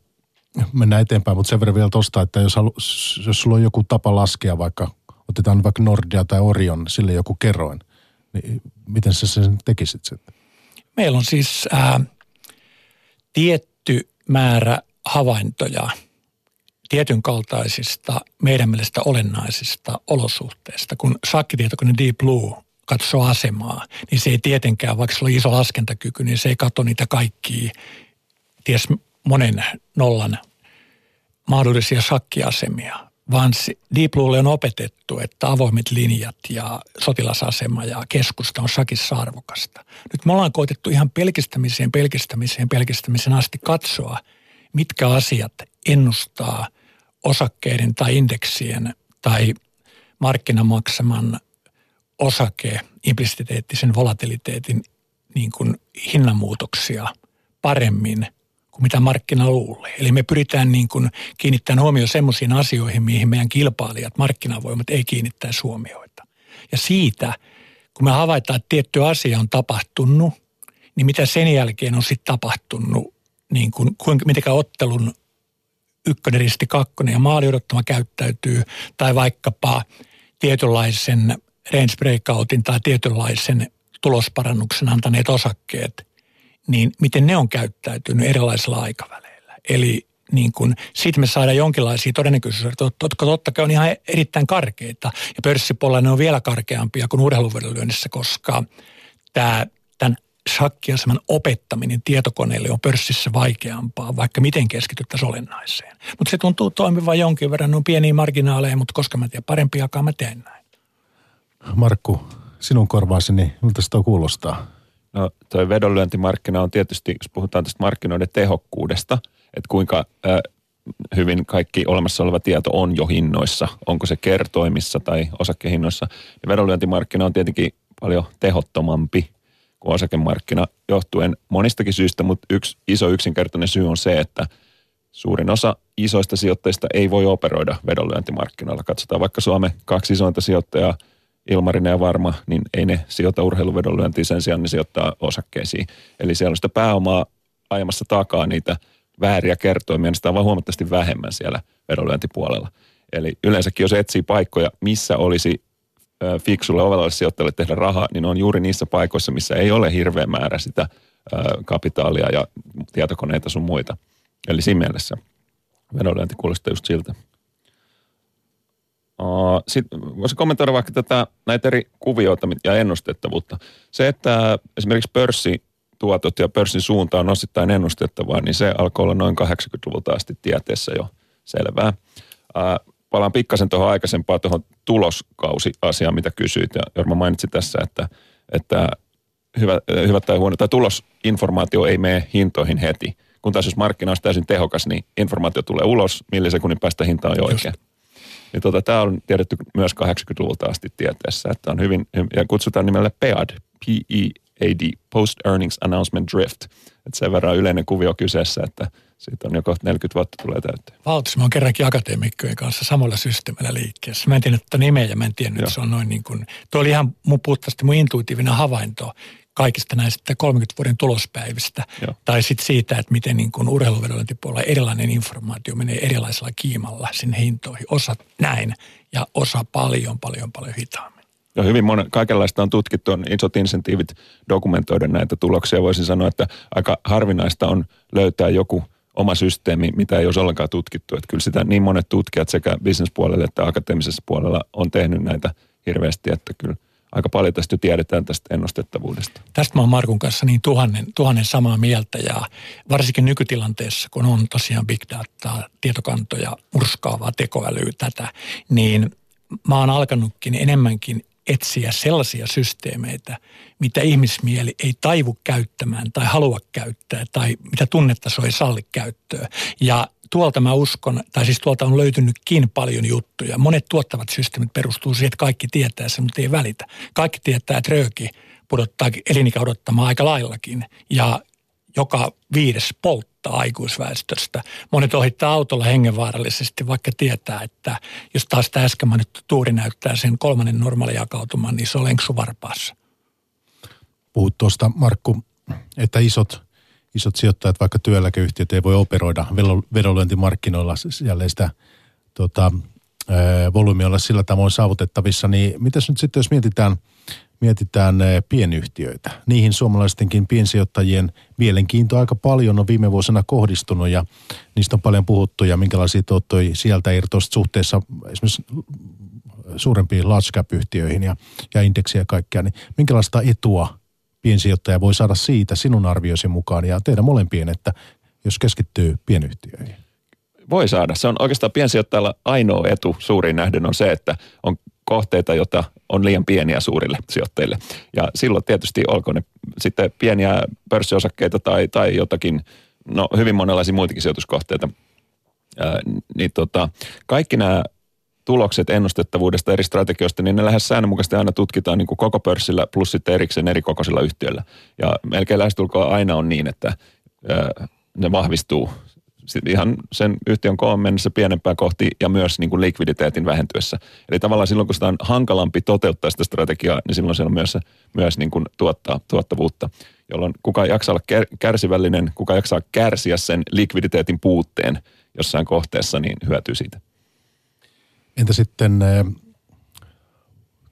mennään eteenpäin, mutta sen verran vielä tuosta, että jos, halu, jos sulla on joku tapa laskea vaikka, otetaan vaikka Nordia tai Orion, sille joku kerroin, niin miten sä sen tekisit sitten? Meillä on siis ää, tietty määrä havaintoja tietyn kaltaisista meidän mielestä olennaisista olosuhteista. Kun shakkitietokone Deep Blue katsoo asemaa, niin se ei tietenkään, vaikka sillä on iso laskentakyky, niin se ei katso niitä kaikkia, ties monen nollan mahdollisia shakkiasemia, vaan Deep Bluelle on opetettu, että avoimet linjat ja sotilasasema ja keskusta on shakissa arvokasta. Nyt me ollaan koitettu ihan pelkistämiseen, pelkistämiseen, pelkistämiseen asti katsoa, mitkä asiat ennustaa osakkeiden tai indeksien tai markkinamaksaman osake implisiteettisen volatiliteetin niin kuin hinnanmuutoksia paremmin kuin mitä markkina luulee. Eli me pyritään niin kuin kiinnittämään huomioon semmoisiin asioihin, mihin meidän kilpailijat, markkinavoimat ei kiinnittäisi huomioita. Ja siitä, kun me havaitaan, että tietty asia on tapahtunut, niin mitä sen jälkeen on sitten tapahtunut, niin kuin, mitenkä ottelun ykkönen, risti, kakkonen ja maali odottama käyttäytyy, tai vaikkapa tietynlaisen range breakoutin tai tietynlaisen tulosparannuksen antaneet osakkeet, niin miten ne on käyttäytynyt erilaisilla aikaväleillä. Eli niin kuin, siitä me saadaan jonkinlaisia todennäköisyyksiä, jotka totta kai on ihan erittäin karkeita. Ja pörssipuolella ne on vielä karkeampia kuin urheiluvedonlyönnissä, koska tämä, tämän shakkiaseman opettaminen tietokoneelle on pörssissä vaikeampaa, vaikka miten keskityttäisiin olennaiseen. Mutta se tuntuu toimivan jonkin verran, on pieniä marginaaleja, mutta koska mä tiedän parempiakaan, mä teen näin. Markku, sinun korvaasi, niin miltä sitä kuulostaa? No toi vedonlyöntimarkkina on tietysti, jos puhutaan tästä markkinoiden tehokkuudesta, että kuinka äh, hyvin kaikki olemassa oleva tieto on jo hinnoissa, onko se kertoimissa tai osakehinnoissa. Ja vedonlyöntimarkkina on tietenkin paljon tehottomampi kuin osakemarkkina johtuen monistakin syistä, mutta yksi iso yksinkertainen syy on se, että suurin osa isoista sijoittajista ei voi operoida vedonlyöntimarkkinoilla. Katsotaan vaikka Suomen kaksi isointa sijoittajaa – Ilmarinen ja Varma, niin ei ne sijoita urheiluvedonlyöntiin sen sijaan, ne sijoittaa osakkeisiin. Eli siellä on sitä pääomaa ajamassa takaa niitä vääriä kertoimia, niin sitä on vaan huomattavasti vähemmän siellä vedonlyöntipuolella. Eli yleensäkin, jos etsii paikkoja, missä olisi fiksulle ovellalle sijoittajalle tehdä rahaa, niin on juuri niissä paikoissa, missä ei ole hirveä määrä sitä kapitaalia ja tietokoneita sun muita. Eli siinä mielessä vedonlyönti kuulostaa just siltä. Sitten voisi kommentoida vaikka tätä, näitä eri kuvioita ja ennustettavuutta. Se, että esimerkiksi pörssituotot ja pörssin suunta on osittain ennustettavaa, niin se alkoi olla noin 80-luvulta asti tieteessä jo selvää. Palaan pikkasen tuohon aikaisempaan tuohon tuloskausi-asiaan, mitä kysyit. Ja Jorma mainitsi tässä, että, että hyvä, hyvä tai huono, tai tulosinformaatio ei mene hintoihin heti. Kun taas jos markkina on täysin tehokas, niin informaatio tulee ulos, millisekunnin päästä hinta on jo oikein. Just. Niin tota, tämä on tiedetty myös 80-luvulta asti tieteessä, että on hyvin, ja kutsutaan nimellä PEAD, P-E-A-D, Post Earnings Announcement Drift. Että sen verran yleinen kuvio kyseessä, että siitä on jo kohta 40 vuotta tulee täyteen. Valtis, mä oon kerrankin akateemikkojen kanssa samalla systeemillä liikkeessä. Mä en tiedä että nimeä ja mä en tiennyt, että se on noin niin kuin, tuo oli ihan mun puhtaasti mun intuitiivinen havainto kaikista näistä 30 vuoden tulospäivistä. Joo. Tai sitten siitä, että miten niin kuin urheiluvedonlyöntipuolella erilainen informaatio menee erilaisella kiimalla sinne hintoihin. Osa näin ja osa paljon, paljon, paljon hitaammin. Ja hyvin monen, kaikenlaista on tutkittu, on isot insentiivit dokumentoida näitä tuloksia. Voisin sanoa, että aika harvinaista on löytää joku oma systeemi, mitä ei olisi ollenkaan tutkittu. Että kyllä sitä niin monet tutkijat sekä bisnespuolella että akateemisessa puolella on tehnyt näitä hirveästi, että kyllä – aika paljon tästä tiedetään tästä ennustettavuudesta. Tästä mä oon Markun kanssa niin tuhannen, tuhannen samaa mieltä ja varsinkin nykytilanteessa, kun on tosiaan big data, tietokantoja, murskaavaa tekoälyä tätä, niin mä oon alkanutkin enemmänkin etsiä sellaisia systeemeitä, mitä ihmismieli ei taivu käyttämään tai halua käyttää tai mitä tunnetta se ei salli käyttöä. Ja tuolta mä uskon, tai siis tuolta on löytynytkin paljon juttuja. Monet tuottavat systeemit perustuu siihen, että kaikki tietää sen, mutta ei välitä. Kaikki tietää, että rööki pudottaa elinikä odottamaan aika laillakin. Ja joka viides polttaa aikuisväestöstä. Monet ohittaa autolla hengenvaarallisesti, vaikka tietää, että jos taas tämä äsken mainittu tuuri näyttää sen kolmannen normaalijakautuman, niin se on lenksu varpaassa. Puhut tuosta, Markku, että isot isot sijoittajat, vaikka työeläkeyhtiöt, ei voi operoida vedonlyöntimarkkinoilla jälleen sitä tota, volyymi olla sillä tavoin saavutettavissa, niin mitäs nyt sitten, jos mietitään, mietitään pienyhtiöitä. Niihin suomalaistenkin piensijoittajien mielenkiinto aika paljon on viime vuosina kohdistunut ja niistä on paljon puhuttu ja minkälaisia tuottoja sieltä irtoista suhteessa esimerkiksi suurempiin large cap-yhtiöihin ja, ja indeksiä ja kaikkea. Niin minkälaista etua piensijoittaja voi saada siitä sinun arvioisi mukaan ja teidän molempien, että jos keskittyy pienyhtiöihin? Voi saada. Se on oikeastaan piensijoittajalla ainoa etu suuriin nähden on se, että on kohteita, joita on liian pieniä suurille sijoittajille. Ja silloin tietysti olkoon ne sitten pieniä pörssiosakkeita tai, tai jotakin, no hyvin monenlaisia muitakin sijoituskohteita. Ää, niin tota, kaikki nämä tulokset ennustettavuudesta eri strategioista, niin ne lähes säännönmukaisesti aina tutkitaan niin kuin koko pörssillä plus sitten erikseen eri kokoisilla yhtiöillä. Ja melkein lähestulkoon aina on niin, että ne vahvistuu ihan sen yhtiön koon mennessä pienempää kohti ja myös niin kuin likviditeetin vähentyessä. Eli tavallaan silloin, kun sitä on hankalampi toteuttaa sitä strategiaa, niin silloin se on myös, myös niin kuin tuottaa tuottavuutta, jolloin kuka jaksaa olla kärsivällinen, kuka jaksaa kärsiä sen likviditeetin puutteen jossain kohteessa, niin hyötyy siitä. Entä sitten eh,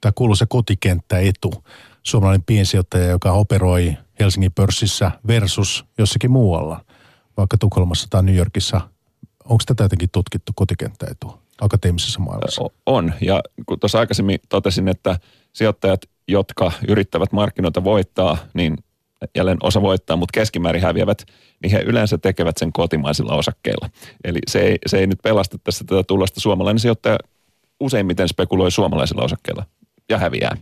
tämä kuuluisa kotikenttäetu, suomalainen piensijoittaja, joka operoi Helsingin pörssissä versus jossakin muualla – vaikka Tukholmassa tai New Yorkissa. Onko tätä jotenkin tutkittu kotikenttäetua akateemisessa maailmassa? On, ja kun tuossa aikaisemmin totesin, että sijoittajat, jotka yrittävät markkinoita voittaa, niin jälleen osa voittaa, mutta keskimäärin häviävät, niin he yleensä tekevät sen kotimaisilla osakkeilla. Eli se ei, se ei nyt pelasta tässä tätä tulosta. Suomalainen sijoittaja useimmiten spekuloi suomalaisilla osakkeilla ja häviää.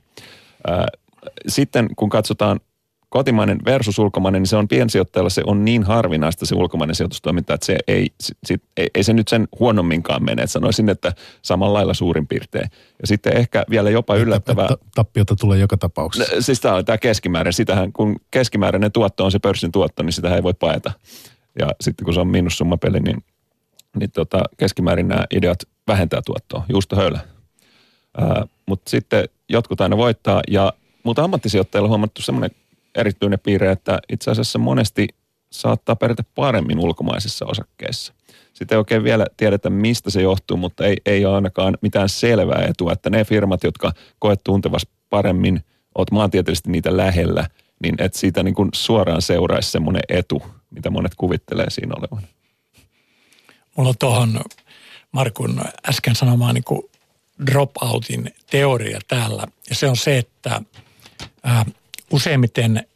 Sitten kun katsotaan kotimainen versus ulkomainen, niin se on piensijoittajalle se on niin harvinaista se ulkomainen sijoitustoiminta, että se ei, sit, ei, ei se nyt sen huonomminkaan mene. Et sanoisin, että samalla lailla suurin piirtein. Ja sitten ehkä vielä jopa yllättävää. Tappiota tulee joka tapauksessa. Siis tämä on tämä keskimääräinen. Sitähän, kun keskimääräinen tuotto on se pörssin tuotto, niin sitä ei voi paeta. Ja sitten kun se on miinussummapeli, niin, niin tota, keskimäärin nämä ideat vähentää tuottoa. Juusto höylä. Mutta sitten jotkut aina voittaa ja mutta ammattisijoittajilla on huomattu semmoinen erityinen piirre, että itse asiassa monesti saattaa pärjätä paremmin ulkomaisissa osakkeissa. Sitten ei oikein vielä tiedetä, mistä se johtuu, mutta ei, ei ole ainakaan mitään selvää etua, että ne firmat, jotka koet tuntevas paremmin, oot maantieteellisesti niitä lähellä, niin että siitä niin kuin suoraan seuraisi semmoinen etu, mitä monet kuvittelee siinä olevan. Mulla on tuohon Markun äsken sanomaan niin kuin drop-outin teoria täällä. Ja se on se, että ää, useimmiten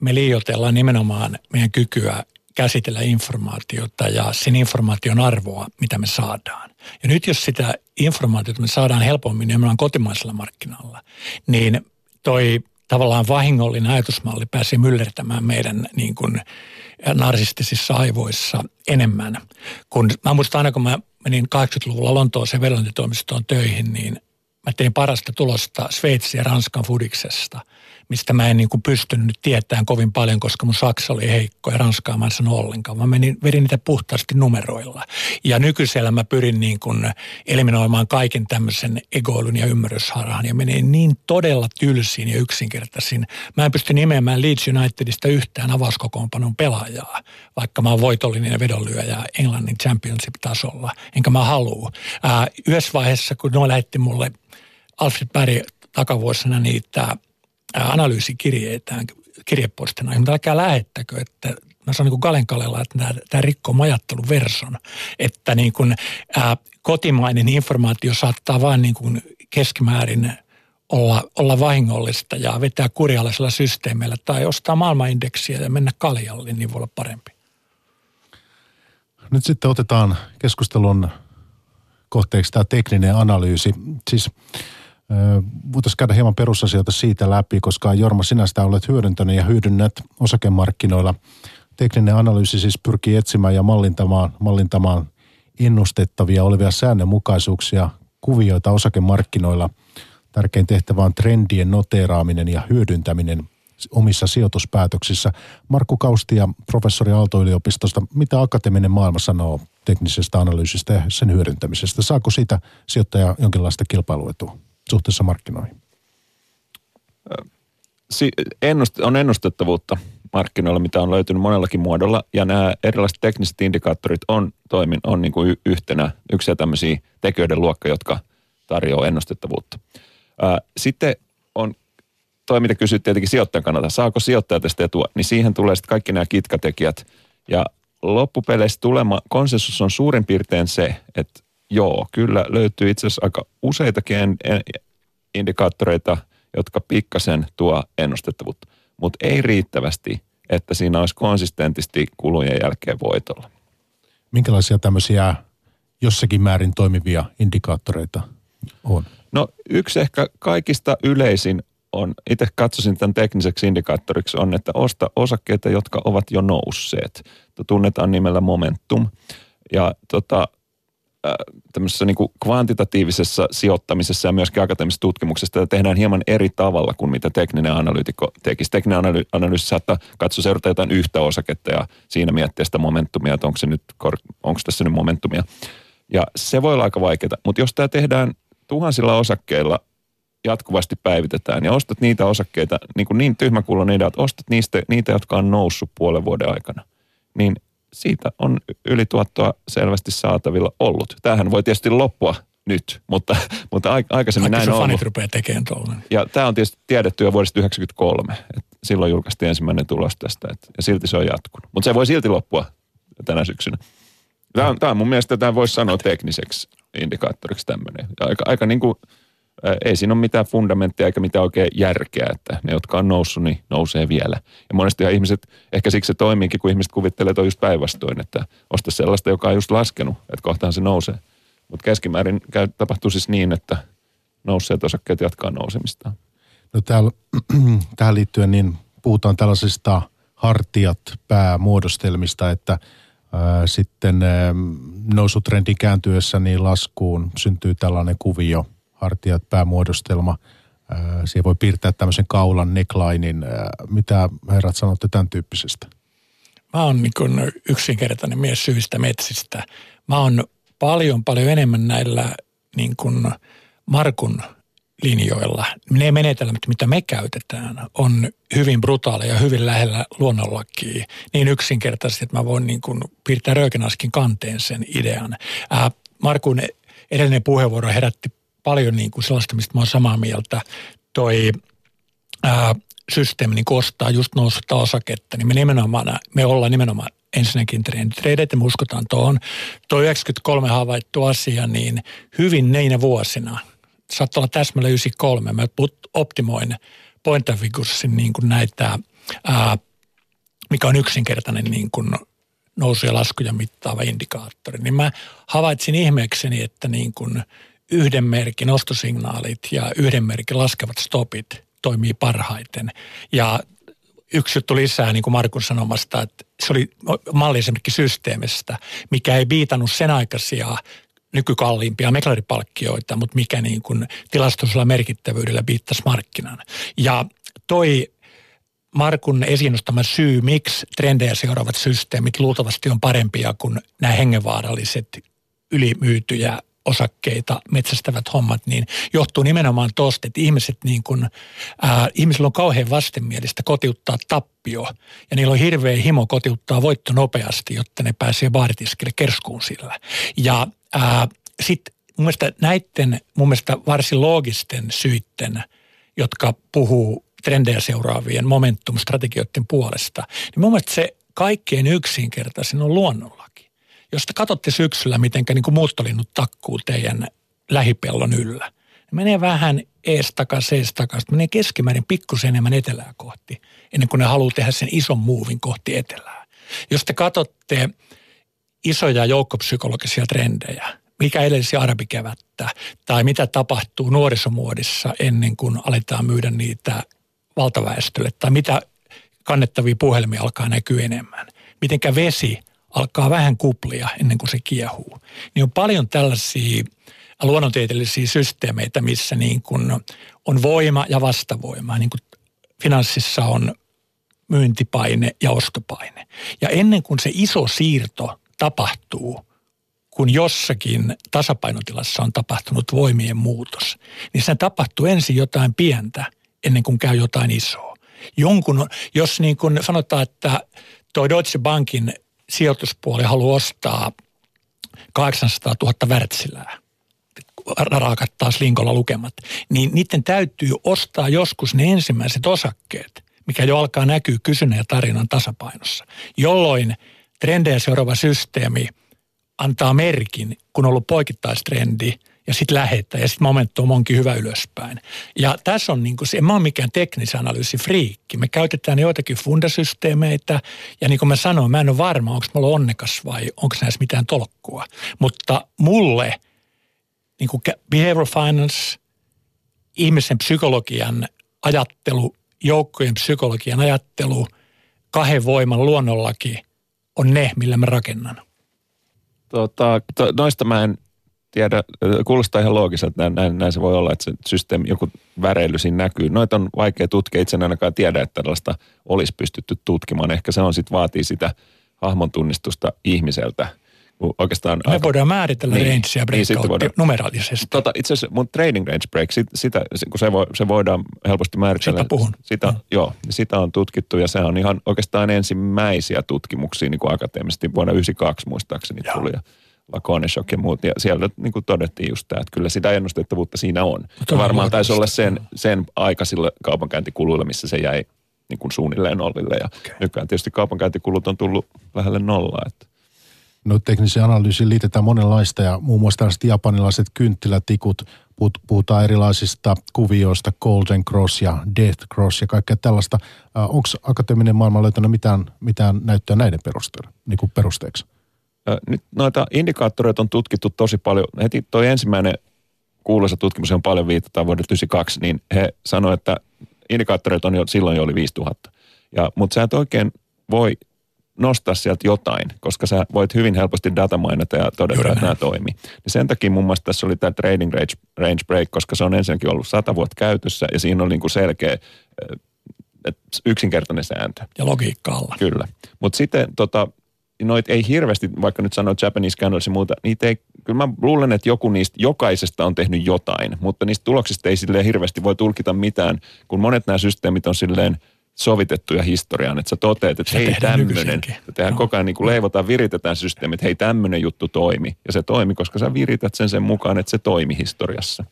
me liioitellaan nimenomaan meidän kykyä käsitellä informaatiota ja sen informaation arvoa, mitä me saadaan. Ja nyt jos sitä informaatiota me saadaan helpommin nimenomaan kotimaisella markkinalla, niin toi tavallaan vahingollinen ajatusmalli pääsee myllertämään meidän niin kuin narsistisissa aivoissa enemmän. Kun, mä muistan aina, kun mä menin 80-luvulla Lontooseen vedonlyöntitoimistoon töihin, niin mä tein parasta tulosta Sveitsin ja Ranskan fudiksesta – mistä mä en niin kuin pystynyt tietämään kovin paljon, koska mun saksa oli heikko ja ranskaa mä en sano ollenkaan. Mä menin, vedin niitä puhtaasti numeroilla. Ja nykyisellä mä pyrin niin kuin eliminoimaan kaiken tämmöisen egoilun ja ymmärrysharhan ja menin niin todella tylsiin ja yksinkertaisiin. Mä en pysty nimeämään Leeds Unitedista yhtään avauskokoonpanon pelaajaa, vaikka mä oon voitollinen ja vedonlyöjä Englannin championship-tasolla, enkä mä halua. Ää, yhdessä vaiheessa, kun ne lähetti mulle Alfred Berg takavuosina niitä analyysikirjeitään kirjepostina, mutta älkää lähettäkö, että mä sanon niin Galen Kalella, että tämä, tämä rikkoo majattelun verson, että niin kuin, ää, kotimainen informaatio saattaa vain niin kuin keskimäärin olla, olla vahingollista ja vetää kurjallisella systeemillä tai ostaa maailmanindeksiä ja mennä kaljalle, niin voi olla parempi. Nyt sitten otetaan keskustelun kohteeksi tämä tekninen analyysi. Siis Voitaisiin käydä hieman perusasioita siitä läpi, koska Jorma, sinä sitä olet hyödyntänyt ja hyödynnät osakemarkkinoilla. Tekninen analyysi siis pyrkii etsimään ja mallintamaan, mallintamaan ennustettavia olevia säännönmukaisuuksia, kuvioita osakemarkkinoilla. Tärkein tehtävä on trendien noteeraaminen ja hyödyntäminen omissa sijoituspäätöksissä. Markku Kaustia, professori Aalto-yliopistosta, mitä akateeminen maailma sanoo teknisestä analyysistä ja sen hyödyntämisestä? Saako siitä sijoittaja jonkinlaista kilpailuetua? Suhteessa markkinoihin? on ennustettavuutta markkinoilla, mitä on löytynyt monellakin muodolla, ja nämä erilaiset tekniset indikaattorit on, toimin, on niin kuin yhtenä yksi tämmöisiä tekijöiden luokka, jotka tarjoaa ennustettavuutta. Sitten on toi, mitä kysyt tietenkin sijoittajan kannalta, saako sijoittaja tästä etua, niin siihen tulee sitten kaikki nämä kitkatekijät. Ja loppupeleissä tulema, konsensus on suurin piirtein se, että joo, kyllä löytyy itse asiassa aika useitakin indikaattoreita, jotka pikkasen tuo ennustettavuutta, mutta ei riittävästi, että siinä olisi konsistentisti kulujen jälkeen voitolla. Minkälaisia tämmöisiä jossakin määrin toimivia indikaattoreita on? No yksi ehkä kaikista yleisin on, itse katsoisin tämän tekniseksi indikaattoriksi, on, että osta osakkeita, jotka ovat jo nousseet. Tunnetaan nimellä momentum. Ja tota, tämmöisessä niin kuin kvantitatiivisessa sijoittamisessa ja myöskin akateemisessa tutkimuksessa tehdään hieman eri tavalla kuin mitä tekninen analyytikko tekisi. Tekninen analy- analyysi saattaa katsoa seurata jotain yhtä osaketta ja siinä miettiä sitä momentumia, että onko, se nyt, onko tässä nyt momentumia. Ja se voi olla aika vaikeaa, mutta jos tämä tehdään tuhansilla osakkeilla jatkuvasti päivitetään ja ostat niitä osakkeita, niin, kuin niin tyhmäkuulon idea, että ostat niistä, niitä, jotka on noussut puolen vuoden aikana, niin siitä on ylituottoa selvästi saatavilla ollut. Tämähän voi tietysti loppua nyt, mutta, mutta aikaisemmin Vaikka näin on ollut. rupeaa tekemään tuolla. Ja tämä on tietysti tiedetty jo vuodesta 1993. että silloin julkaistiin ensimmäinen tulos tästä, että, ja silti se on jatkunut. Mutta se voi silti loppua tänä syksynä. Tämä on, tämä on mun mielestä, tämä voisi sanoa tekniseksi indikaattoriksi tämmöinen. Aika, aika niin kuin, ei siinä ole mitään fundamenttia eikä mitään oikein järkeä, että ne, jotka on noussut, niin nousee vielä. Ja monesti ihmiset, ehkä siksi se toimiikin, kun ihmiset kuvittelee, että on just päinvastoin, että osta sellaista, joka on just laskenut, että kohtaan se nousee. Mutta keskimäärin käy, tapahtuu siis niin, että nousseet osakkeet jatkaa nousemistaan. No täällä, tähän liittyen niin puhutaan tällaisista hartiat päämuodostelmista, että ää, sitten ää, nousutrendin kääntyessä niin laskuun syntyy tällainen kuvio – hartiat, päämuodostelma. Siihen voi piirtää tämmöisen kaulan necklinein. Mitä herrat sanotte tämän tyyppisestä? Mä oon niin yksinkertainen mies syvistä metsistä. Mä oon paljon, paljon enemmän näillä niin kuin Markun linjoilla. Ne menetelmät, mitä me käytetään, on hyvin brutaaleja, hyvin lähellä luonnonlakia. Niin yksinkertaisesti, että mä voin niin kuin piirtää röykenaskin kanteen sen idean. Ää, Markun edellinen puheenvuoro herätti paljon niin kuin sellaista, mistä mä oon samaa mieltä. Toi ää, systeemi niin ostaa just noussutta osaketta, niin me nimenomaan, me ollaan nimenomaan ensinnäkin trenditreidit, me uskotaan tuohon. Tuo 93 havaittu asia, niin hyvin neinä vuosina, saattaa olla täsmälleen 93, mä optimoin point of niin kuin näitä, ää, mikä on yksinkertainen niin kuin nousu- ja laskuja mittaava indikaattori, niin mä havaitsin ihmeekseni, että niin kuin yhden merkin ostosignaalit ja yhden merkin laskevat stopit toimii parhaiten. Ja yksi juttu lisää, niin kuin Markun sanomasta, että se oli malli esimerkiksi systeemistä, mikä ei viitannut sen aikaisia nykykalliimpia meklaripalkkioita, mutta mikä niin kuin tilastosella merkittävyydellä viittasi markkinan. Ja toi Markun esiin nostama syy, miksi trendejä seuraavat systeemit luultavasti on parempia kuin nämä hengenvaaralliset ylimyytyjä osakkeita metsästävät hommat, niin johtuu nimenomaan tuosta, että ihmiset niin kuin, ää, ihmisillä on kauhean vastenmielistä kotiuttaa tappio ja niillä on hirveä himo kotiuttaa voitto nopeasti, jotta ne pääsee baaritiskille kerskuun sillä. Ja sitten mun mielestä näiden mun mielestä varsin loogisten syitten, jotka puhuu trendejä seuraavien momentum-strategioiden puolesta, niin mun mielestä se kaikkein yksinkertaisin on luonnolla. Jos te katsotte syksyllä, miten niin muuttolinnut takkuu teidän lähipellon yllä, ne menee vähän ees takas, ees takas, menee keskimäärin pikkusen enemmän etelää kohti, ennen kuin ne haluaa tehdä sen ison muuvin kohti etelää. Jos te katsotte isoja joukkopsykologisia trendejä, mikä edelsi arabikevättä, tai mitä tapahtuu nuorisomuodissa ennen kuin aletaan myydä niitä valtaväestölle, tai mitä kannettavia puhelimia alkaa näkyä enemmän. Mitenkä vesi alkaa vähän kuplia ennen kuin se kiehuu. Niin on paljon tällaisia luonnontieteellisiä systeemeitä, missä niin kuin on voima ja vastavoima. Niin kuin finanssissa on myyntipaine ja ostopaine. Ja ennen kuin se iso siirto tapahtuu, kun jossakin tasapainotilassa on tapahtunut voimien muutos, niin se tapahtuu ensin jotain pientä ennen kuin käy jotain isoa. Jonkun, jos niin kuin sanotaan, että tuo Deutsche Bankin sijoituspuoli haluaa ostaa 800 000 värtsilää. raakat taas linkolla lukemat, niin niiden täytyy ostaa joskus ne ensimmäiset osakkeet, mikä jo alkaa näkyä kysynnän ja tarinan tasapainossa, jolloin trendejä seuraava systeemi antaa merkin, kun on ollut poikittaistrendi – ja sitten lähettää ja sitten momentum onkin hyvä ylöspäin. Ja tässä on niin kuin se, en mä ole mikään teknisen analyysi friikki. Me käytetään joitakin fundasysteemeitä ja niin kuin mä sanoin, mä en ole varma, onko mulla onnekas vai onko näissä mitään tolkkua. Mutta mulle niin kuin behavioral finance, ihmisen psykologian ajattelu, joukkojen psykologian ajattelu, kahden voiman luonnollaki on ne, millä mä rakennan. Tota, to, noista mä en tiedä, kuulostaa ihan loogiselta, näin, näin, näin se voi olla, että se systeemi, joku väreily siinä näkyy. Noita on vaikea tutkia, itse en ainakaan tiedä, että tällaista olisi pystytty tutkimaan. Ehkä se on sitten vaatii sitä hahmon tunnistusta ihmiseltä. Oikeastaan Me aika, voidaan määritellä niin, range ja breakout niin, numeraalisesti. Tota, itse asiassa mun trading range break, sit, sitä, kun se, voi, se voidaan helposti määritellä. Sitä puhun. Sitä, mm. Joo, sitä on tutkittu ja se on ihan oikeastaan ensimmäisiä tutkimuksia niin kuin akateemisesti vuonna 1992 muistaakseni joo. tuli. Ja Lakoneshock ja muut. Ja siellä niin kuin todettiin just tämä, että kyllä sitä ennustettavuutta siinä on. Ja varmaan taisi olla sen, sen aikaisilla kaupankäyntikuluilla, missä se jäi niin kuin suunnilleen nollille. Ja okay. nykyään tietysti kaupankäyntikulut on tullut lähelle nollaa. Että. No tekniseen analyysiin liitetään monenlaista ja muun muassa tällaiset japanilaiset kynttilätikut, puhutaan erilaisista kuvioista, Golden Cross ja Death Cross ja kaikkea tällaista. Onko akateeminen maailma löytänyt mitään, mitään näyttöä näiden perusteella, niin kuin perusteeksi? Nyt noita indikaattoreita on tutkittu tosi paljon. Heti toi ensimmäinen kuuluisa tutkimus, on paljon viitataan vuodelta 1992, niin he sanoivat, että indikaattoreita on jo, silloin jo oli 5000. Ja, mutta sä et oikein voi nostaa sieltä jotain, koska sä voit hyvin helposti datamainata ja todeta, Juuri että nämä toimii. Ja sen takia muun muassa tässä oli tämä trading range, range break, koska se on ensinnäkin ollut sata vuotta käytössä ja siinä on niin kuin selkeä yksinkertainen sääntö. Ja logiikka alla. Kyllä. Mutta sitten tota, noit ei hirveästi, vaikka nyt sanoo Japanese Scandals ja muuta, niitä ei, kyllä mä luulen, että joku niistä jokaisesta on tehnyt jotain, mutta niistä tuloksista ei silleen hirveästi voi tulkita mitään, kun monet nämä systeemit on silleen sovitettuja historiaan, että sä toteat, että se hei tämmöinen, tehdään no. koko ajan niin kuin leivotaan, viritetään systeemi, että hei tämmöinen juttu toimi. Ja se toimi, koska sä virität sen sen mukaan, että se toimi historiassa.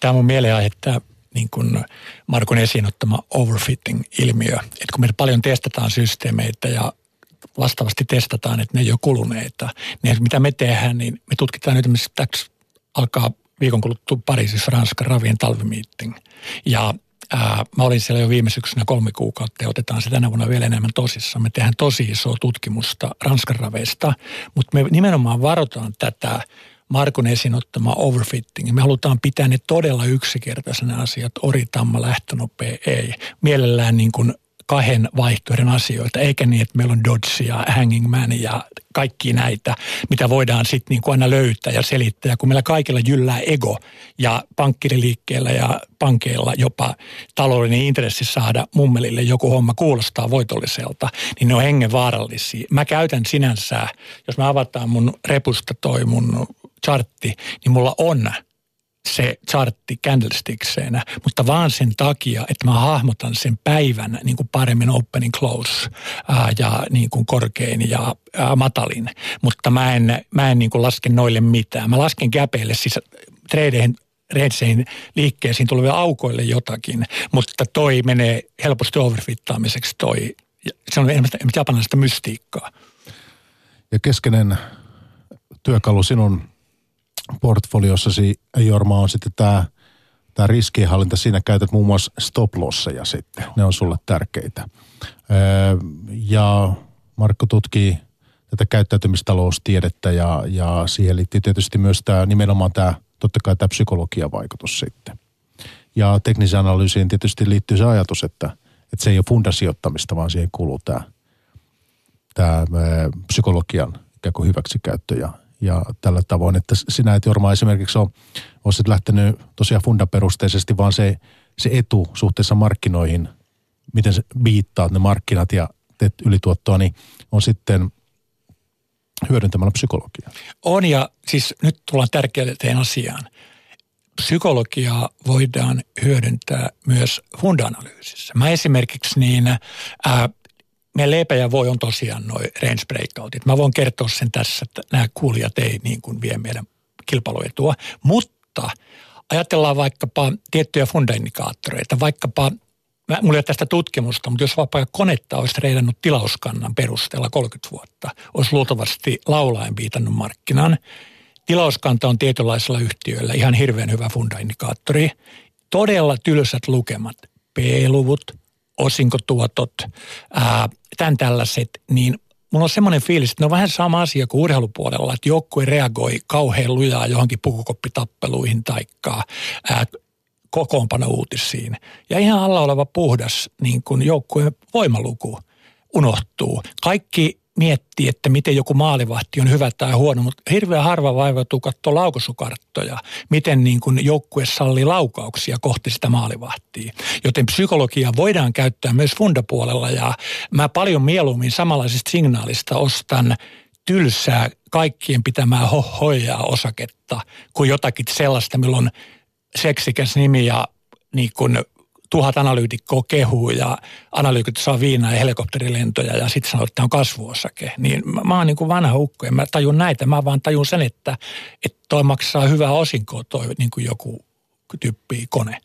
Tämä on mun mielenaihe, että niin kuin Markon esiin ottama overfitting-ilmiö. Että kun meillä paljon testataan systeemeitä ja vastaavasti testataan, että ne ei ole kuluneita. Niin mitä me tehdään, niin me tutkitaan nyt täksi alkaa viikon kuluttua Pariisissa Ranskan ravien talvimiitting. Ja ää, mä olin siellä jo viime syksynä kolme kuukautta ja otetaan se tänä vuonna vielä enemmän tosissaan. Me tehdään tosi isoa tutkimusta Ranskan raveista, mutta me nimenomaan varotaan tätä Markon esiin ottama overfitting. Me halutaan pitää ne todella yksinkertaisena asiat, oritamma, lähtönopea, ei. Mielellään niin kuin kahden vaihtoehdon asioita, eikä niin, että meillä on Dodge ja Hanging Man ja kaikki näitä, mitä voidaan sitten niin kuin aina löytää ja selittää. Kun meillä kaikilla jyllää ego ja pankkiriliikkeellä ja pankeilla jopa taloudellinen intressi saada mummelille joku homma kuulostaa voitolliselta, niin ne on hengenvaarallisia. Mä käytän sinänsä, jos mä avataan mun repusta toi mun chartti, niin mulla on – se chartti candlestickseenä, mutta vaan sen takia, että mä hahmotan sen päivän niin kuin paremmin opening close ää, ja niin kuin korkein ja ää, matalin. Mutta mä en, mä en niin kuin laske noille mitään. Mä lasken gäpeille siis treideihin reidseihin liikkeisiin tuleville aukoille jotakin, mutta toi menee helposti overfittaamiseksi toi. Se on enemmän japanilaista mystiikkaa. Ja keskeinen työkalu sinun portfoliossasi, Jorma, on sitten tämä tämä riskienhallinta, siinä käytät muun muassa stop losseja sitten. Ne on sulle tärkeitä. Ja Markko tutkii tätä käyttäytymistaloustiedettä ja, ja siihen liittyy tietysti myös tämä nimenomaan tämä, totta kai tämä psykologian vaikutus sitten. Ja teknisen analyysiin tietysti liittyy se ajatus, että, että se ei ole fundasijoittamista, vaan siihen kuuluu tämä, tämä psykologian ikään kuin hyväksikäyttö ja, ja tällä tavoin, että sinä et Jorma esimerkiksi ole, lähtenyt tosiaan fundaperusteisesti, vaan se, se etu suhteessa markkinoihin, miten se viittaat ne markkinat ja teet ylituottoa, niin on sitten hyödyntämällä psykologiaa. On ja siis nyt tullaan tärkeään asiaan. Psykologiaa voidaan hyödyntää myös funda-analyysissä. Mä esimerkiksi niin, ää, meidän leipä ja voi on tosiaan noin range breakoutit. Mä voin kertoa sen tässä, että nämä kuulijat ei niin kuin vie meidän kilpailuetua, mutta. Ajatellaan vaikkapa tiettyjä fundaindikaattoreita, vaikkapa Mä, mulla ei ole tästä tutkimusta, mutta jos vaikka konetta olisi reidannut tilauskannan perusteella 30 vuotta, olisi luultavasti laulaen viitannut markkinaan. Tilauskanta on tietynlaisilla yhtiöillä ihan hirveän hyvä fundaindikaattori. Todella tylsät lukemat, P-luvut, osinkotuotot, ää, tämän tällaiset, niin mulla on semmoinen fiilis, että ne on vähän sama asia kuin urheilupuolella, että joukkue reagoi kauhean lujaa johonkin pukukoppitappeluihin taikka kokoonpano uutisiin. Ja ihan alla oleva puhdas niin kuin joukkueen voimaluku unohtuu. Kaikki miettii, että miten joku maalivahti on hyvä tai huono, mutta hirveän harva vaivautuu katsoa laukosukarttoja, miten niin kuin joukkue sallii laukauksia kohti sitä maalivahtia. Joten psykologia voidaan käyttää myös fundapuolella ja mä paljon mieluummin samanlaisista signaalista ostan tylsää kaikkien pitämää hohojaa osaketta kuin jotakin sellaista, milloin seksikäs nimi ja niin kuin tuhat analyytikkoa kehuu ja analyytikot saa viinaa ja helikopterilentoja ja sitten sanoo, että tämä on kasvuosake. Niin mä, mä oon niin kuin vanha ukko ja mä tajun näitä. Mä vaan tajun sen, että, että toi maksaa hyvää osinkoa toi niin kuin joku tyyppi kone.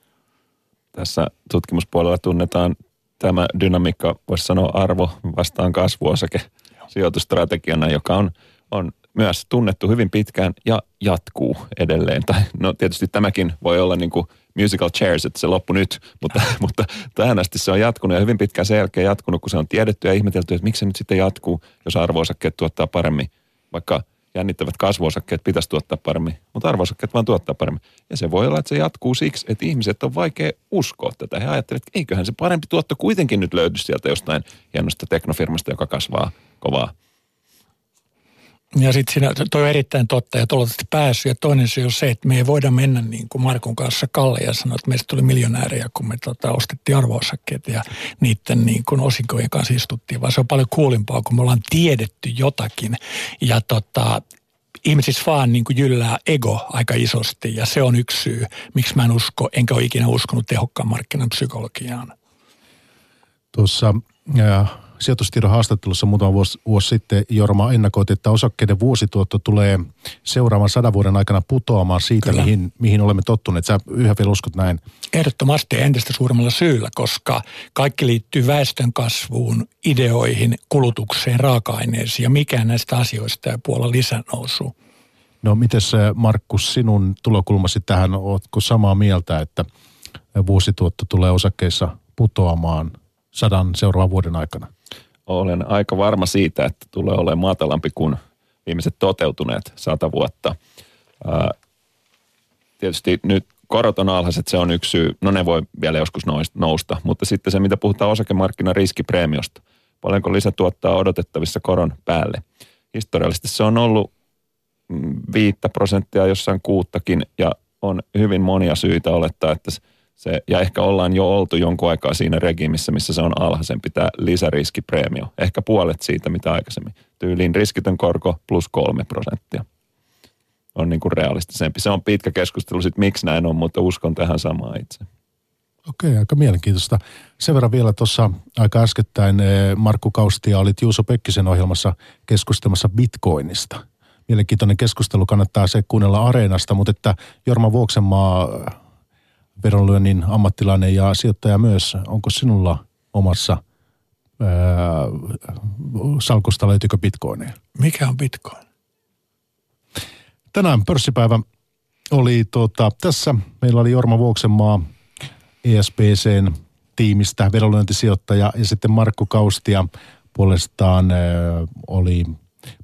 Tässä tutkimuspuolella tunnetaan tämä dynamiikka, voisi sanoa arvo vastaan kasvuosake sijoitustrategiana, joka on, on myös tunnettu hyvin pitkään ja jatkuu edelleen. Tai no tietysti tämäkin voi olla niin kuin musical chairs, että se loppu nyt, mutta, mutta tähän asti se on jatkunut ja hyvin pitkään sen jälkeen jatkunut, kun se on tiedetty ja ihmetelty, että miksi se nyt sitten jatkuu, jos arvoosakkeet tuottaa paremmin, vaikka jännittävät kasvuosakkeet pitäisi tuottaa paremmin, mutta arvoosakkeet vaan tuottaa paremmin. Ja se voi olla, että se jatkuu siksi, että ihmiset on vaikea uskoa tätä. He ajattelevat, että eiköhän se parempi tuotto kuitenkin nyt löydy sieltä jostain hienosta teknofirmasta, joka kasvaa kovaa. Ja sitten siinä, toi on erittäin totta ja toivottavasti päässyt. Ja toinen syy on se, että me ei voida mennä niin kuin Markun kanssa Kalle ja sanoa, että meistä tuli miljonääriä, kun me tota, ostettiin arvoosakkeet ja niiden niin kuin osinkojen kanssa istuttiin. Vaan se on paljon kuulimpaa, kun me ollaan tiedetty jotakin. Ja tota, ihmisissä vaan niin kuin jyllää ego aika isosti ja se on yksi syy, miksi mä en usko, enkä ole ikinä uskonut tehokkaan markkinan psykologiaan. Tuossa ja sijoitustiedon haastattelussa muutama vuosi, vuosi sitten Jorma ennakoiti, että osakkeiden vuosituotto tulee seuraavan sadan vuoden aikana putoamaan siitä, mihin, mihin olemme tottuneet. Sä yhä vielä uskot näin? Ehdottomasti entistä suuremmalla syyllä, koska kaikki liittyy väestön kasvuun, ideoihin, kulutukseen, raaka-aineisiin ja mikään näistä asioista ei puolella lisänousu. No miten Markus sinun tulokulmasi tähän, oletko samaa mieltä, että vuosituotto tulee osakkeissa putoamaan sadan seuraavan vuoden aikana? Olen aika varma siitä, että tulee olemaan matalampi kuin viimeiset toteutuneet sata vuotta. Ää, tietysti nyt korot on alhaiset, se on yksi syy. No ne voi vielä joskus nousta, mutta sitten se, mitä puhutaan osakemarkkinan riskipreemiosta. Paljonko lisätuottaa odotettavissa koron päälle? Historiallisesti se on ollut mm, viittä prosenttia, jossain kuuttakin, ja on hyvin monia syitä olettaa, että se, ja ehkä ollaan jo oltu jonkun aikaa siinä regiimissä, missä se on alhaisempi tämä lisäriskipreemio. Ehkä puolet siitä, mitä aikaisemmin. Tyyliin riskitön korko plus kolme prosenttia on niin kuin realistisempi. Se on pitkä keskustelu sitten, miksi näin on, mutta uskon tähän samaan itse. Okei, aika mielenkiintoista. Sen verran vielä tuossa aika äskettäin eh, Markku Kaustia olit Juuso Pekkisen ohjelmassa keskustelmassa Bitcoinista. Mielenkiintoinen keskustelu, kannattaa se kuunnella Areenasta, mutta että Jorma Vuoksenmaa veronlyönnin ammattilainen ja sijoittaja myös. Onko sinulla omassa ää, salkusta löytyykö bitcoineja? Mikä on bitcoin? Tänään pörssipäivä oli tuota, tässä. Meillä oli Jorma Vuoksenmaa ESPCn tiimistä, veronlyöntisijoittaja ja sitten Markku Kaustia puolestaan ää, oli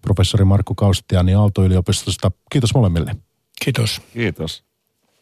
professori Markku Kaustiani Aalto-yliopistosta. Kiitos molemmille. Kiitos. Kiitos.